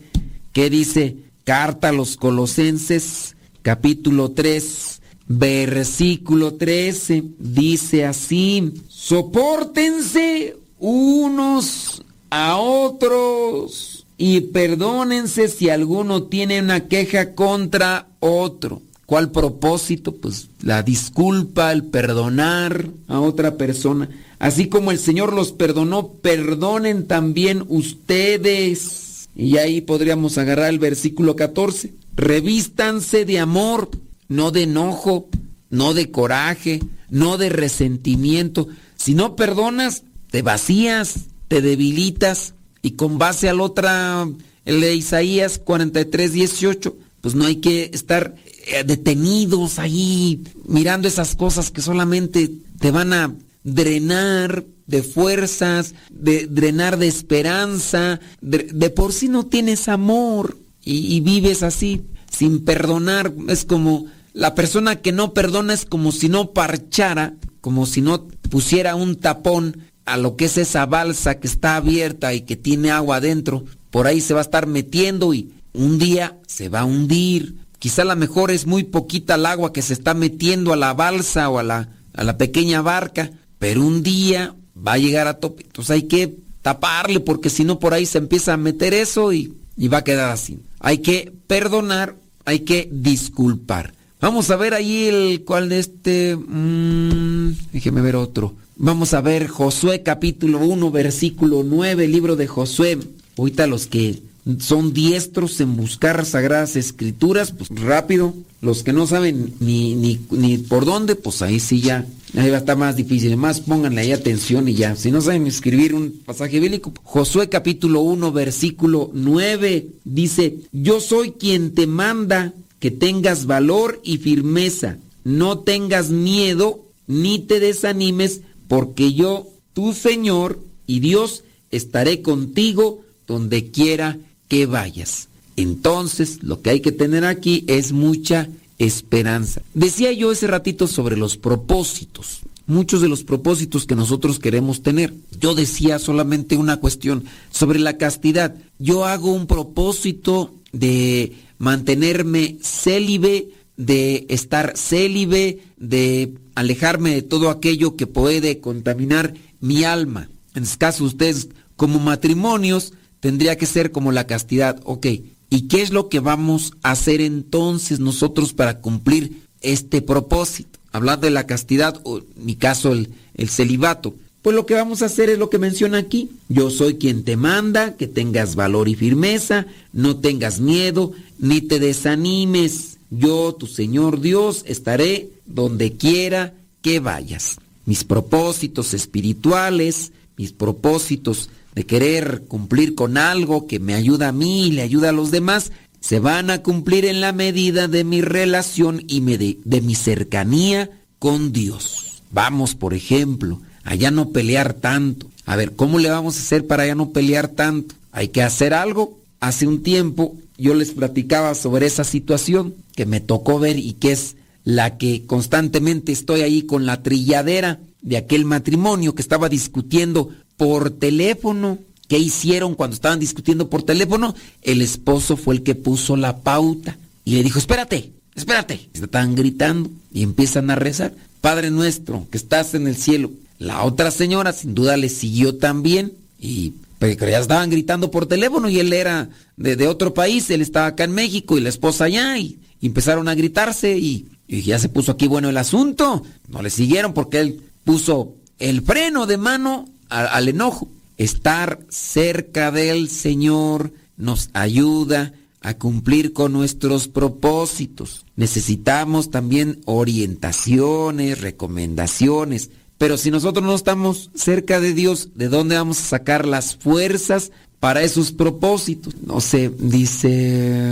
qué dice carta a los Colosenses capítulo 3 versículo 13, dice así, soportense unos a otros y perdónense si alguno tiene una queja contra otro. ¿Cuál propósito? Pues la disculpa, el perdonar a otra persona. Así como el Señor los perdonó, perdonen también ustedes. Y ahí podríamos agarrar el versículo 14. Revístanse de amor no de enojo, no de coraje, no de resentimiento. Si no perdonas, te vacías, te debilitas y con base al otra, el de Isaías 43, 18, pues no hay que estar eh, detenidos ahí mirando esas cosas que solamente te van a drenar de fuerzas, de drenar de esperanza, de, por sí no tienes amor y vives así sin perdonar. Es como la persona que no perdona es como si no parchara, como si no pusiera un tapón a lo que es esa balsa que está abierta y que tiene agua adentro. Por ahí se va a estar metiendo y un día se va a hundir. Quizá la mejor es muy poquita el agua que se está metiendo a la balsa o a la, a la pequeña barca, pero un día va a llegar a tope. Entonces hay que taparle porque si no por ahí se empieza a meter eso y, y va a quedar así. Hay que perdonar, hay que disculpar. Vamos a ver ahí el cual de este... Mmm, déjeme ver otro. Vamos a ver Josué capítulo 1, versículo 9, libro de Josué. Ahorita los que son diestros en buscar sagradas escrituras, pues rápido. Los que no saben ni, ni, ni por dónde, pues ahí sí ya. Ahí va a estar más difícil. Más pónganle ahí atención y ya. Si no saben escribir un pasaje bíblico, Josué capítulo 1, versículo 9 dice, yo soy quien te manda que tengas valor y firmeza, no tengas miedo ni te desanimes, porque yo, tu Señor y Dios, estaré contigo donde quiera que vayas. Entonces, lo que hay que tener aquí es mucha esperanza. Decía yo ese ratito sobre los propósitos, muchos de los propósitos que nosotros queremos tener. Yo decía solamente una cuestión sobre la castidad. Yo hago un propósito de mantenerme célibe, de estar célibe, de alejarme de todo aquello que puede contaminar mi alma. En este caso, ustedes como matrimonios tendría que ser como la castidad. Ok, ¿y qué es lo que vamos a hacer entonces nosotros para cumplir este propósito? Hablando de la castidad, o en mi caso el, el celibato. Pues lo que vamos a hacer es lo que menciona aquí. Yo soy quien te manda, que tengas valor y firmeza, no tengas miedo, ni te desanimes. Yo, tu Señor Dios, estaré donde quiera que vayas. Mis propósitos espirituales mis propósitos de querer cumplir con algo que me ayuda a mí y le ayuda a los demás, se van a cumplir en la medida de mi relación y de, mi cercanía con Dios. Vamos, por ejemplo, a ya no pelear tanto. A ver, ¿cómo le vamos a hacer para ya no pelear tanto? Hay que hacer algo. Hace un tiempo yo les platicaba sobre esa situación que me tocó ver y que es la que constantemente estoy ahí con la trilladera de aquel matrimonio que estaba discutiendo por teléfono. ¿Qué hicieron cuando estaban discutiendo por teléfono? El esposo fue el que puso la pauta y le dijo, espérate, espérate. Estaban gritando y empiezan a rezar. Padre nuestro, que estás en el cielo. La otra señora sin duda le siguió también y ya estaban gritando por teléfono y él era de, otro país, él estaba acá en México y la esposa allá y, empezaron a gritarse y, ya se puso aquí bueno el asunto. No le siguieron porque él puso el freno de mano al enojo. Estar cerca del Señor nos ayuda a cumplir con nuestros propósitos. Necesitamos también orientaciones, recomendaciones. Pero si nosotros no estamos cerca de Dios, ¿de dónde vamos a sacar las fuerzas para esos propósitos? No sé, dice...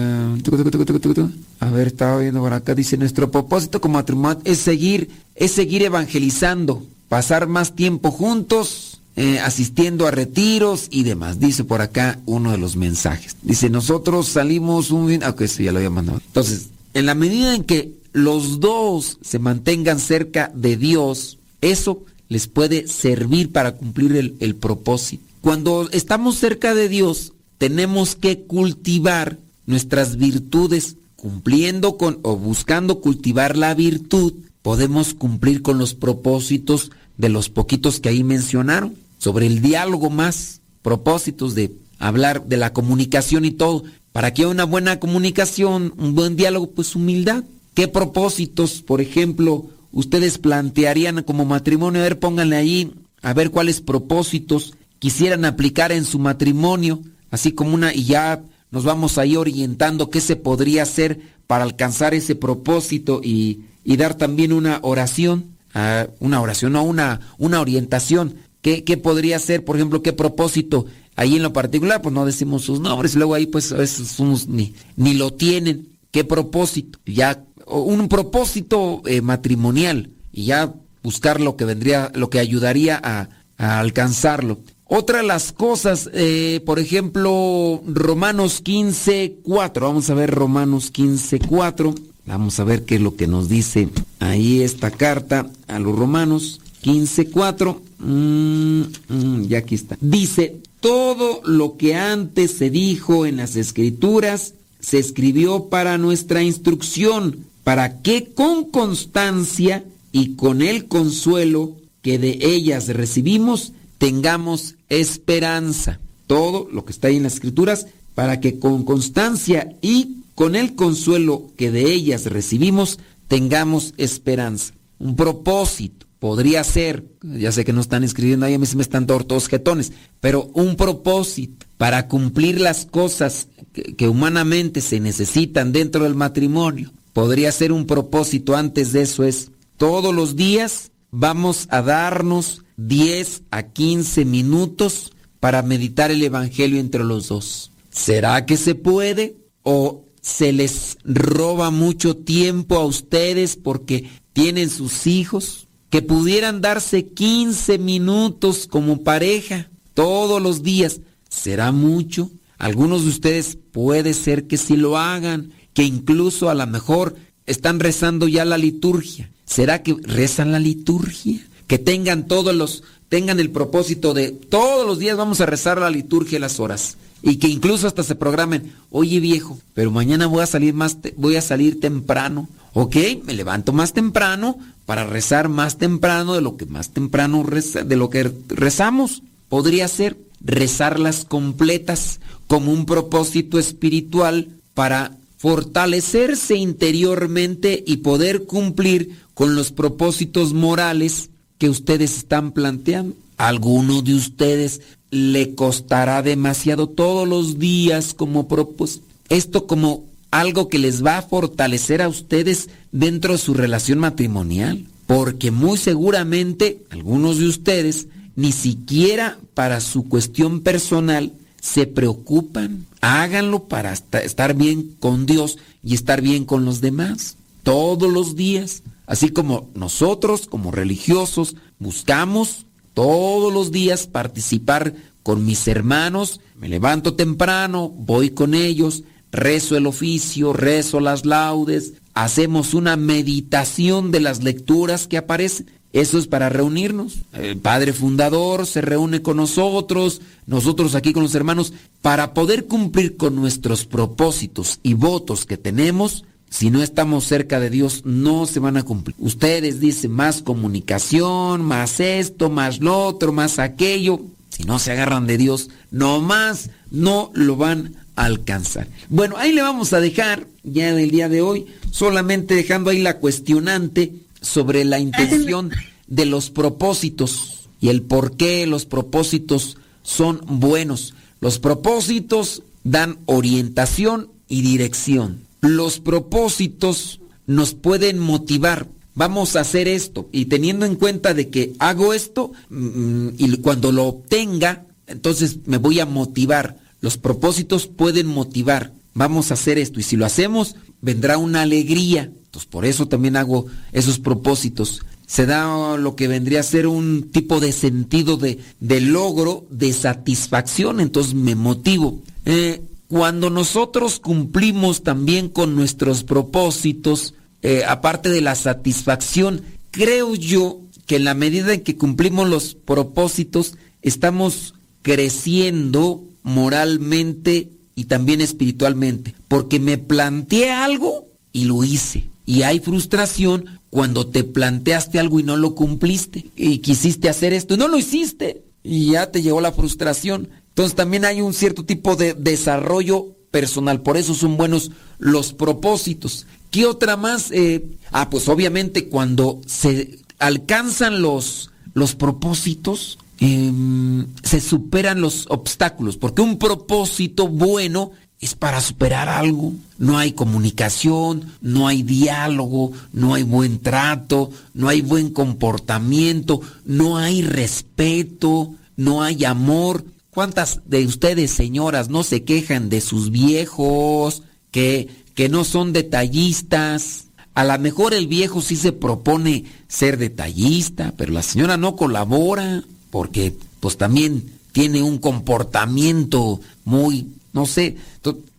A ver, estaba viendo por acá, dice, nuestro propósito como matrimonio es seguir, es seguir evangelizando, pasar más tiempo juntos, eh, asistiendo a retiros y demás. Dice por acá uno de los mensajes. Dice, nosotros salimos un... Ah, eso ya lo había mandado. Entonces, en la medida en que los dos se mantengan cerca de Dios, eso les puede servir para cumplir el, propósito. Cuando estamos cerca de Dios, tenemos que cultivar nuestras virtudes, cumpliendo con o buscando cultivar la virtud, podemos cumplir con los propósitos de los poquitos que ahí mencionaron, sobre el diálogo más, propósitos de hablar de la comunicación y todo. Para que haya una buena comunicación, un buen diálogo, pues humildad. ¿Qué propósitos, por ejemplo, ustedes plantearían como matrimonio? A ver, pónganle ahí, a ver cuáles propósitos quisieran aplicar en su matrimonio, así como una, y ya nos vamos ahí orientando qué se podría hacer para alcanzar ese propósito y, dar también una oración, ah, una oración, no, una, una orientación. ¿Qué, ¿Qué podría ser, por ejemplo, qué propósito? Ahí en lo particular, pues no decimos sus nombres, luego ahí pues a veces unos ni, ni lo tienen. ¿Qué propósito? Ya un propósito eh, matrimonial y ya buscar lo que vendría, lo que ayudaría a, alcanzarlo. Otra de las cosas, eh, por ejemplo, Romanos 15, 4. Vamos a ver Romanos 15, 4. Vamos a ver qué es lo que nos dice ahí esta carta a los Romanos 15, 4. Mm, mm, ya aquí está. Dice, todo lo que antes se dijo en las escrituras se escribió para nuestra instrucción para que con constancia y con el consuelo que de ellas recibimos tengamos esperanza. Todo lo que está ahí en las escrituras, para que con constancia y con el consuelo que de ellas recibimos tengamos esperanza. Un propósito podría ser, ya sé que no están escribiendo ahí, a mí se me están todos jetones, pero un propósito para cumplir las cosas que humanamente se necesitan dentro del matrimonio podría ser un propósito antes de eso es, todos los días vamos a darnos 10 a 15 minutos para meditar el Evangelio entre los dos. ¿Será que se puede? ¿O se les roba mucho tiempo a ustedes porque tienen sus hijos? Que pudieran darse 15 minutos como pareja todos los días. ¿Será mucho? Algunos de ustedes puede ser que sí lo hagan que incluso a lo mejor están rezando ya la liturgia. ¿Será que rezan la liturgia? Que tengan todos los, tengan el propósito de todos los días vamos a rezar la liturgia las horas. Y que incluso hasta se programen, oye viejo, pero mañana voy a salir más, voy a salir temprano. Ok, me levanto más temprano para rezar más temprano de lo que más temprano reza, de lo que rezamos. Podría ser rezarlas completas como un propósito espiritual para fortalecerse interiormente y poder cumplir con los propósitos morales que ustedes están planteando. A alguno de ustedes le costará demasiado todos los días como propósito. Esto como algo que les va a fortalecer a ustedes dentro de su relación matrimonial. Porque muy seguramente algunos de ustedes ni siquiera para su cuestión personal se preocupan. Háganlo para estar bien con Dios y estar bien con los demás. Todos los días. Así como nosotros, como religiosos, buscamos todos los días participar con mis hermanos. Me levanto temprano, voy con ellos, rezo el oficio, rezo las laudes, hacemos una meditación de las lecturas que aparecen. Eso es para reunirnos. El Padre Fundador se reúne con nosotros, nosotros aquí con los hermanos, para poder cumplir con nuestros propósitos y votos que tenemos. Si no estamos cerca de Dios, no se van a cumplir. Ustedes dicen más comunicación, más esto, más lo otro, más aquello. Si no se agarran de Dios, no más no lo van a alcanzar. Bueno, ahí le vamos a dejar ya en el día de hoy, solamente dejando ahí la cuestionante sobre la intención de los propósitos y el por qué los propósitos son buenos. Los propósitos dan orientación y dirección. Los propósitos nos pueden motivar. Vamos a hacer esto y teniendo en cuenta de que hago esto mm, y cuando lo obtenga, entonces me voy a motivar. Los propósitos pueden motivar. Vamos a hacer esto y si lo hacemos, vendrá una alegría entonces, por eso también hago esos propósitos. Se da lo que vendría a ser un tipo de sentido de, logro, de satisfacción, entonces me motivo. Eh, cuando nosotros cumplimos también con nuestros propósitos, eh, aparte de la satisfacción, creo yo que en la medida en que cumplimos los propósitos, estamos creciendo moralmente y también espiritualmente, porque me planteé algo y lo hice. Y hay frustración cuando te planteaste algo y no lo cumpliste. Y quisiste hacer esto y no lo hiciste. Y ya te llegó la frustración. Entonces también hay un cierto tipo de desarrollo personal. Por eso son buenos los propósitos. ¿Qué otra más? Eh, ah, pues obviamente cuando se alcanzan los, los propósitos, em, se superan los obstáculos. Porque un propósito bueno es para superar algo. No hay comunicación, no hay diálogo, no hay buen trato, no hay buen comportamiento, no hay respeto, no hay amor. ¿Cuántas de ustedes, señoras, no se quejan de sus viejos, que, que no son detallistas? A lo mejor el viejo sí se propone ser detallista, pero la señora no colabora porque pues también tiene un comportamiento muy no sé,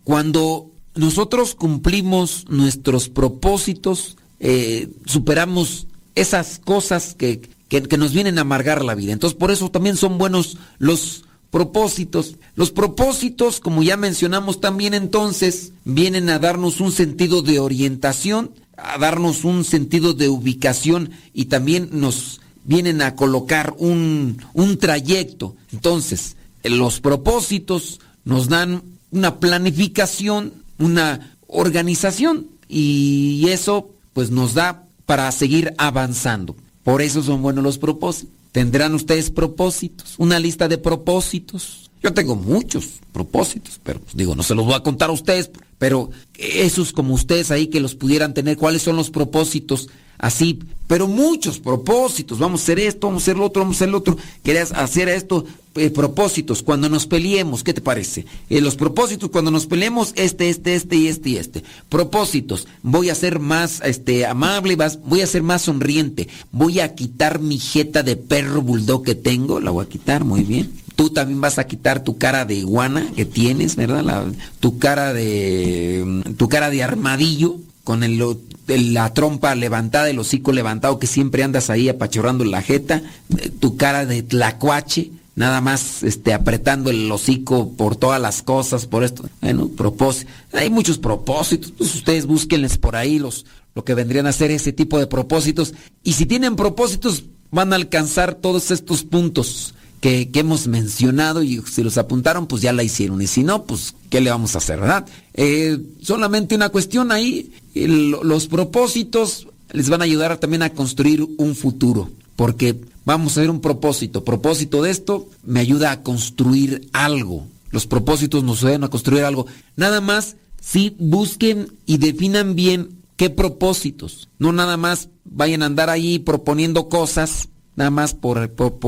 cuando nosotros cumplimos nuestros propósitos, eh, superamos esas cosas que, que, nos vienen a amargar la vida. Entonces, por eso también son buenos los propósitos. Los propósitos, como ya mencionamos también entonces, vienen a darnos un sentido de orientación, a darnos un sentido de ubicación y también nos vienen a colocar un, un trayecto. Entonces, los propósitos nos dan una planificación, una organización y eso pues nos da para seguir avanzando. Por eso son buenos los propósitos. Tendrán ustedes propósitos, una lista de propósitos. Yo tengo muchos propósitos, pero pues, digo, no se los voy a contar a ustedes, pero esos como ustedes ahí que los pudieran tener, ¿cuáles son los propósitos así, pero muchos propósitos, vamos a hacer esto, vamos a hacer lo otro, vamos a hacer lo otro, querías hacer esto, eh, propósitos, cuando nos peleemos, ¿qué te parece? Eh, los propósitos, cuando nos peleemos, este, este, este y este y este. Propósitos, voy a ser más este, amable, voy a ser más sonriente, voy a quitar mi jeta de perro bulldog que tengo, la voy a quitar, muy bien. Tú también vas a quitar tu cara de iguana que tienes, ¿verdad? tu cara de tu cara de armadillo con el, la trompa levantada, el hocico levantado, que siempre andas ahí apachorrando la jeta, eh, tu cara de tlacuache, nada más este, apretando el hocico por todas las cosas, por esto. Bueno, propósito. Hay muchos propósitos, pues ustedes búsquenles por ahí los, lo que vendrían a ser ese tipo de propósitos. Y si tienen propósitos, van a alcanzar todos estos puntos que, hemos mencionado y si los apuntaron, pues ya la hicieron. Y si no, pues, ¿qué le vamos a hacer, verdad? Eh, solamente una cuestión ahí, los propósitos les van a ayudar también a construir un futuro, porque vamos a hacer un propósito. Propósito de esto me ayuda a construir algo. Los propósitos nos ayudan a construir algo. Nada más si busquen y definan bien qué propósitos. No nada más vayan a andar ahí proponiendo cosas, nada más por, por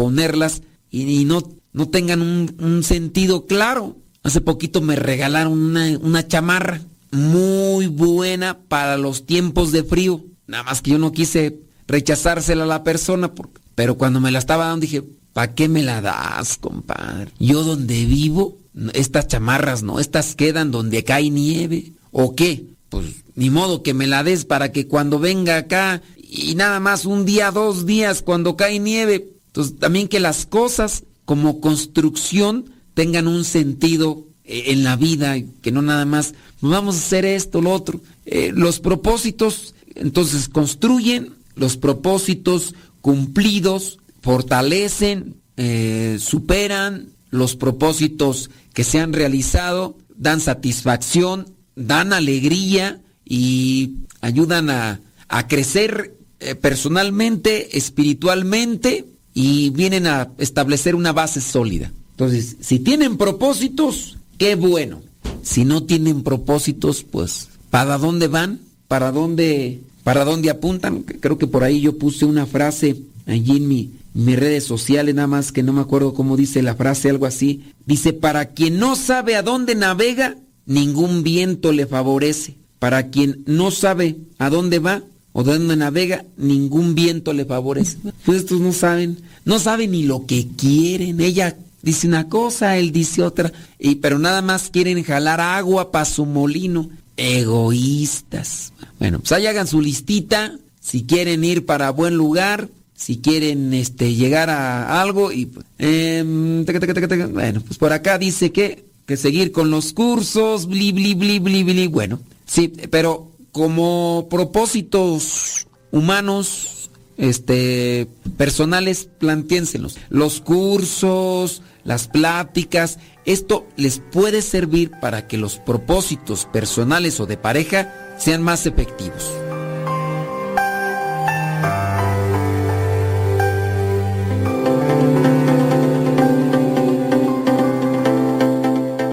y, no, no tengan un, sentido claro. Hace poquito me regalaron una, una chamarra muy buena para los tiempos de frío. Nada más que yo no quise rechazársela a la persona, pero cuando me la estaba dando dije, ¿para qué me la das, compadre? Yo donde vivo, estas chamarras no, estas quedan donde cae nieve. ¿O qué? Pues ni modo que me la des para que cuando venga acá y nada más un día, dos días, cuando cae nieve, entonces también que las cosas como construcción tengan un sentido eh, en la vida, que no nada más vamos a hacer esto, lo otro. Eh, los propósitos, entonces construyen los propósitos cumplidos, fortalecen, eh, superan los propósitos que se han realizado, dan satisfacción, dan alegría y ayudan a, crecer eh, personalmente, espiritualmente y vienen a establecer una base sólida. Entonces, si tienen propósitos, qué bueno. Si no tienen propósitos, pues, ¿para dónde van? ¿Para dónde, para dónde apuntan? Creo que por ahí yo puse una frase allí en mi, mis redes sociales, nada más que no me acuerdo cómo dice la frase, algo así. Dice, para quien no sabe a dónde navega, ningún viento le favorece. Para quien no sabe a dónde va o dónde navega, ningún viento le favorece. Pues estos no saben, no saben ni lo que quieren. Ella dice una cosa, él dice otra, y, pero nada más quieren jalar agua para su molino. Egoístas. Bueno, pues ahí hagan su listita, si quieren ir para buen lugar, si quieren este, llegar a algo y em, bueno, pues por acá dice que, que seguir con los cursos, bli, bli, bli, bli, bli, bueno, sí, pero como propósitos humanos, este, personales, plantéenselos. Los cursos, las pláticas, esto les puede servir para que los propósitos personales o de pareja sean más efectivos.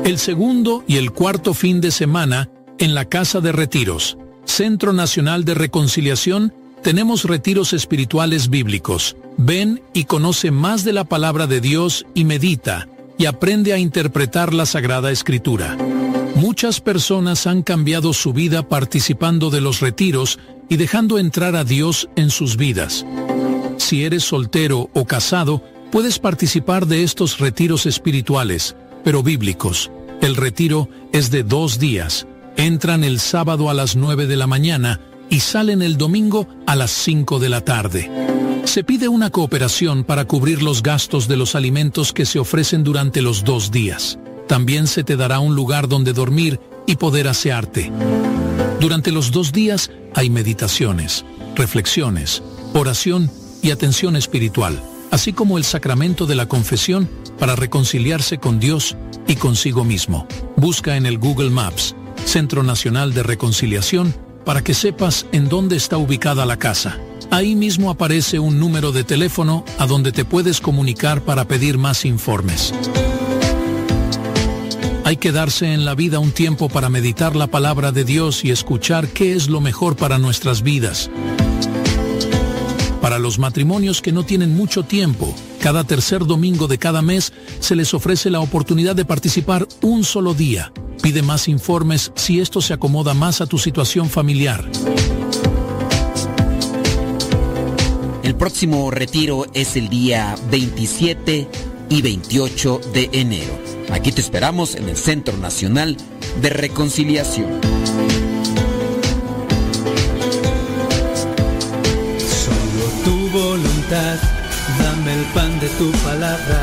el segundo y el cuarto fin de semana en la Casa de Retiros, Centro Nacional de Reconciliación, tenemos retiros espirituales bíblicos. Ven y conoce más de la palabra de Dios y medita y aprende a interpretar la Sagrada Escritura. Muchas personas han cambiado su vida participando de los retiros y dejando entrar a Dios en sus vidas. Si eres soltero o casado, puedes participar de estos retiros espirituales, pero bíblicos el retiro es de dos días. Entran el sábado a las 9 de la mañana y salen el domingo a las 5 de la tarde. Se pide una cooperación para cubrir los gastos de los alimentos que se ofrecen durante los dos días. También se te dará un lugar donde dormir y poder asearte. Durante los dos días hay meditaciones, reflexiones, oración y atención espiritual, así como el sacramento de la confesión para reconciliarse con Dios y consigo mismo. Busca en el Google Maps Centro Nacional de Reconciliación para que sepas en dónde está ubicada la casa. Ahí mismo aparece un número de teléfono a donde te puedes comunicar para pedir más informes. Hay que darse en la vida un tiempo para meditar la palabra de Dios y escuchar qué es lo mejor para nuestras vidas. Para los matrimonios que no tienen mucho tiempo, cada tercer domingo de cada mes se les ofrece la oportunidad de participar un solo día. Pide más informes si esto se acomoda más a tu situación familiar. El próximo retiro es el día 27 y 28 de enero. Aquí te esperamos en el Centro Nacional de Reconciliación. Dame el pan de tu palabra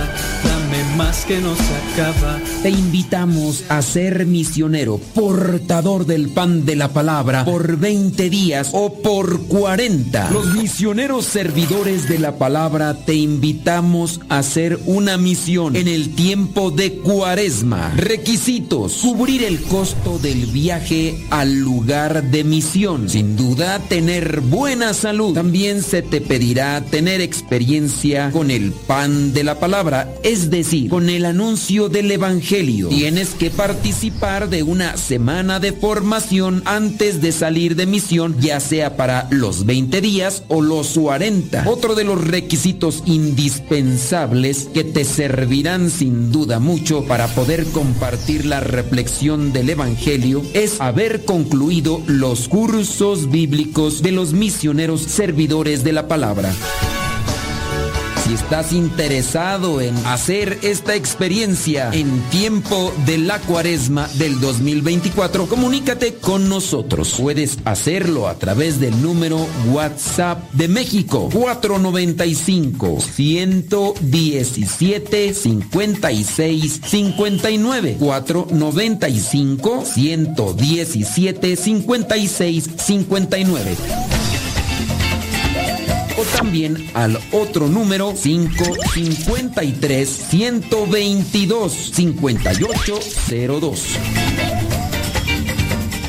más que nos acaba. Te invitamos a ser misionero, portador del pan de la palabra, por 20 días o por 40. Los misioneros servidores de la palabra te invitamos a hacer una misión en el tiempo de cuaresma. Requisitos. Cubrir el costo del viaje al lugar de misión. Sin duda, tener buena salud. También se te pedirá tener experiencia con el pan de la palabra. es decir, con el anuncio del Evangelio. Tienes que participar de una semana de formación antes de salir de misión, ya sea para los 20 días o los 40. Otro de los requisitos indispensables que te servirán sin duda mucho para poder compartir la reflexión del Evangelio es haber concluido los cursos bíblicos de los misioneros servidores de la palabra. Si estás interesado en hacer esta experiencia en tiempo de la cuaresma del 2024, comunícate con nosotros. Puedes hacerlo a través del número WhatsApp de México 495 117 56 59 495 117 56 59 también al otro número 553 122 5802.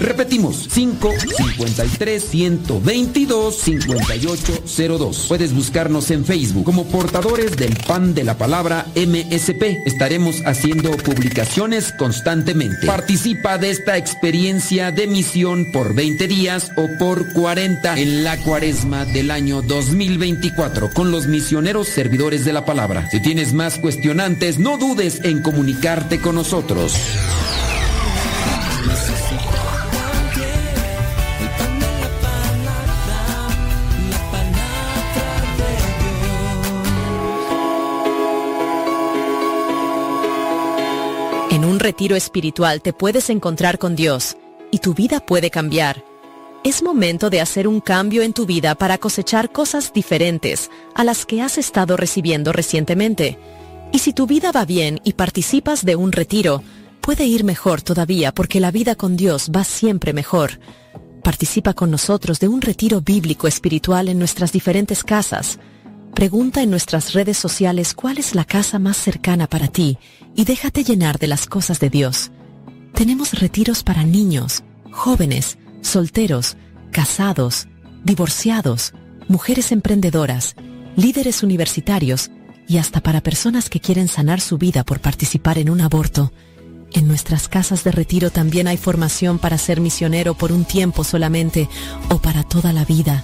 Repetimos, 5 53 122 5802. Puedes buscarnos en Facebook como portadores del pan de la palabra MSP. Estaremos haciendo publicaciones constantemente. Participa de esta experiencia de misión por 20 días o por 40 en la cuaresma del año 2024 con los misioneros servidores de la palabra. Si tienes más cuestionantes, no dudes en comunicarte con nosotros. Retiro espiritual te puedes encontrar con Dios y tu vida puede cambiar. Es momento de hacer un cambio en tu vida para cosechar cosas diferentes a las que has estado recibiendo recientemente. Y si tu vida va bien y participas de un retiro, puede ir mejor todavía porque la vida con Dios va siempre mejor. Participa con nosotros de un retiro bíblico espiritual en nuestras diferentes casas. Pregunta en nuestras redes sociales cuál es la casa más cercana para ti y déjate llenar de las cosas de Dios. Tenemos retiros para niños, jóvenes, solteros, casados, divorciados, mujeres emprendedoras, líderes universitarios y hasta para personas que quieren sanar su vida por participar en un aborto. En nuestras casas de retiro también hay formación para ser misionero por un tiempo solamente o para toda la vida.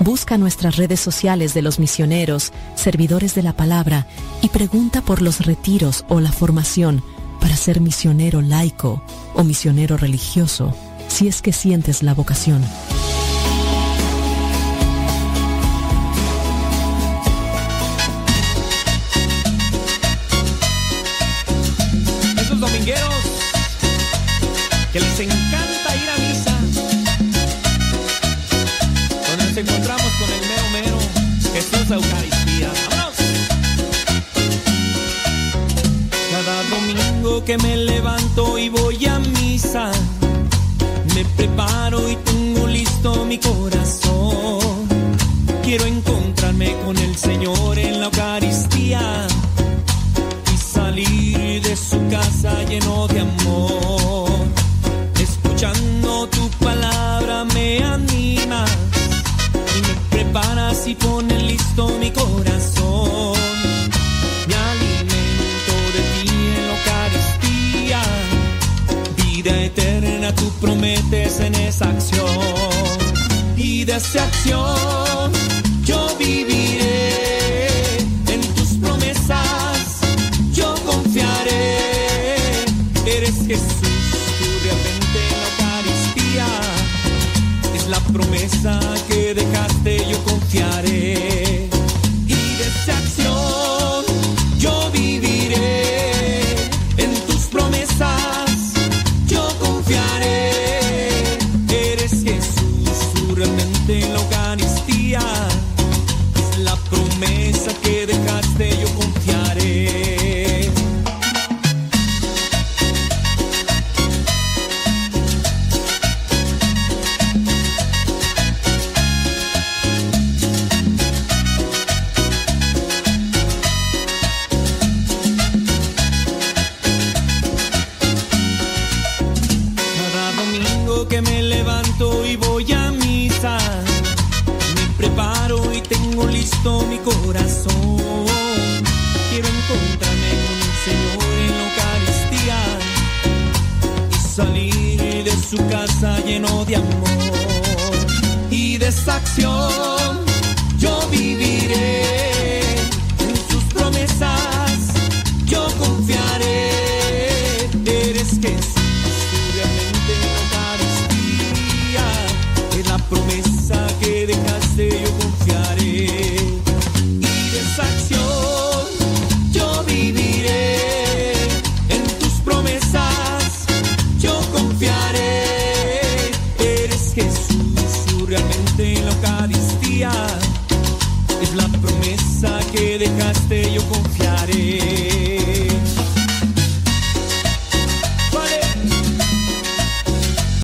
Busca nuestras redes sociales de los misioneros, servidores de la palabra y pregunta por los retiros o la formación para ser misionero laico o misionero religioso, si es que sientes la vocación. Eucaristía. Cada domingo que me levanto y voy a misa, me preparo y tengo listo mi corazón. Quiero encontrarme con el Señor en la Eucaristía y salir de su casa lleno de amor. Escuchando y pone listo mi corazón. Me alimento de ti en la Eucaristía. Vida eterna tú prometes en esa acción. Y de esa acción yo viviré.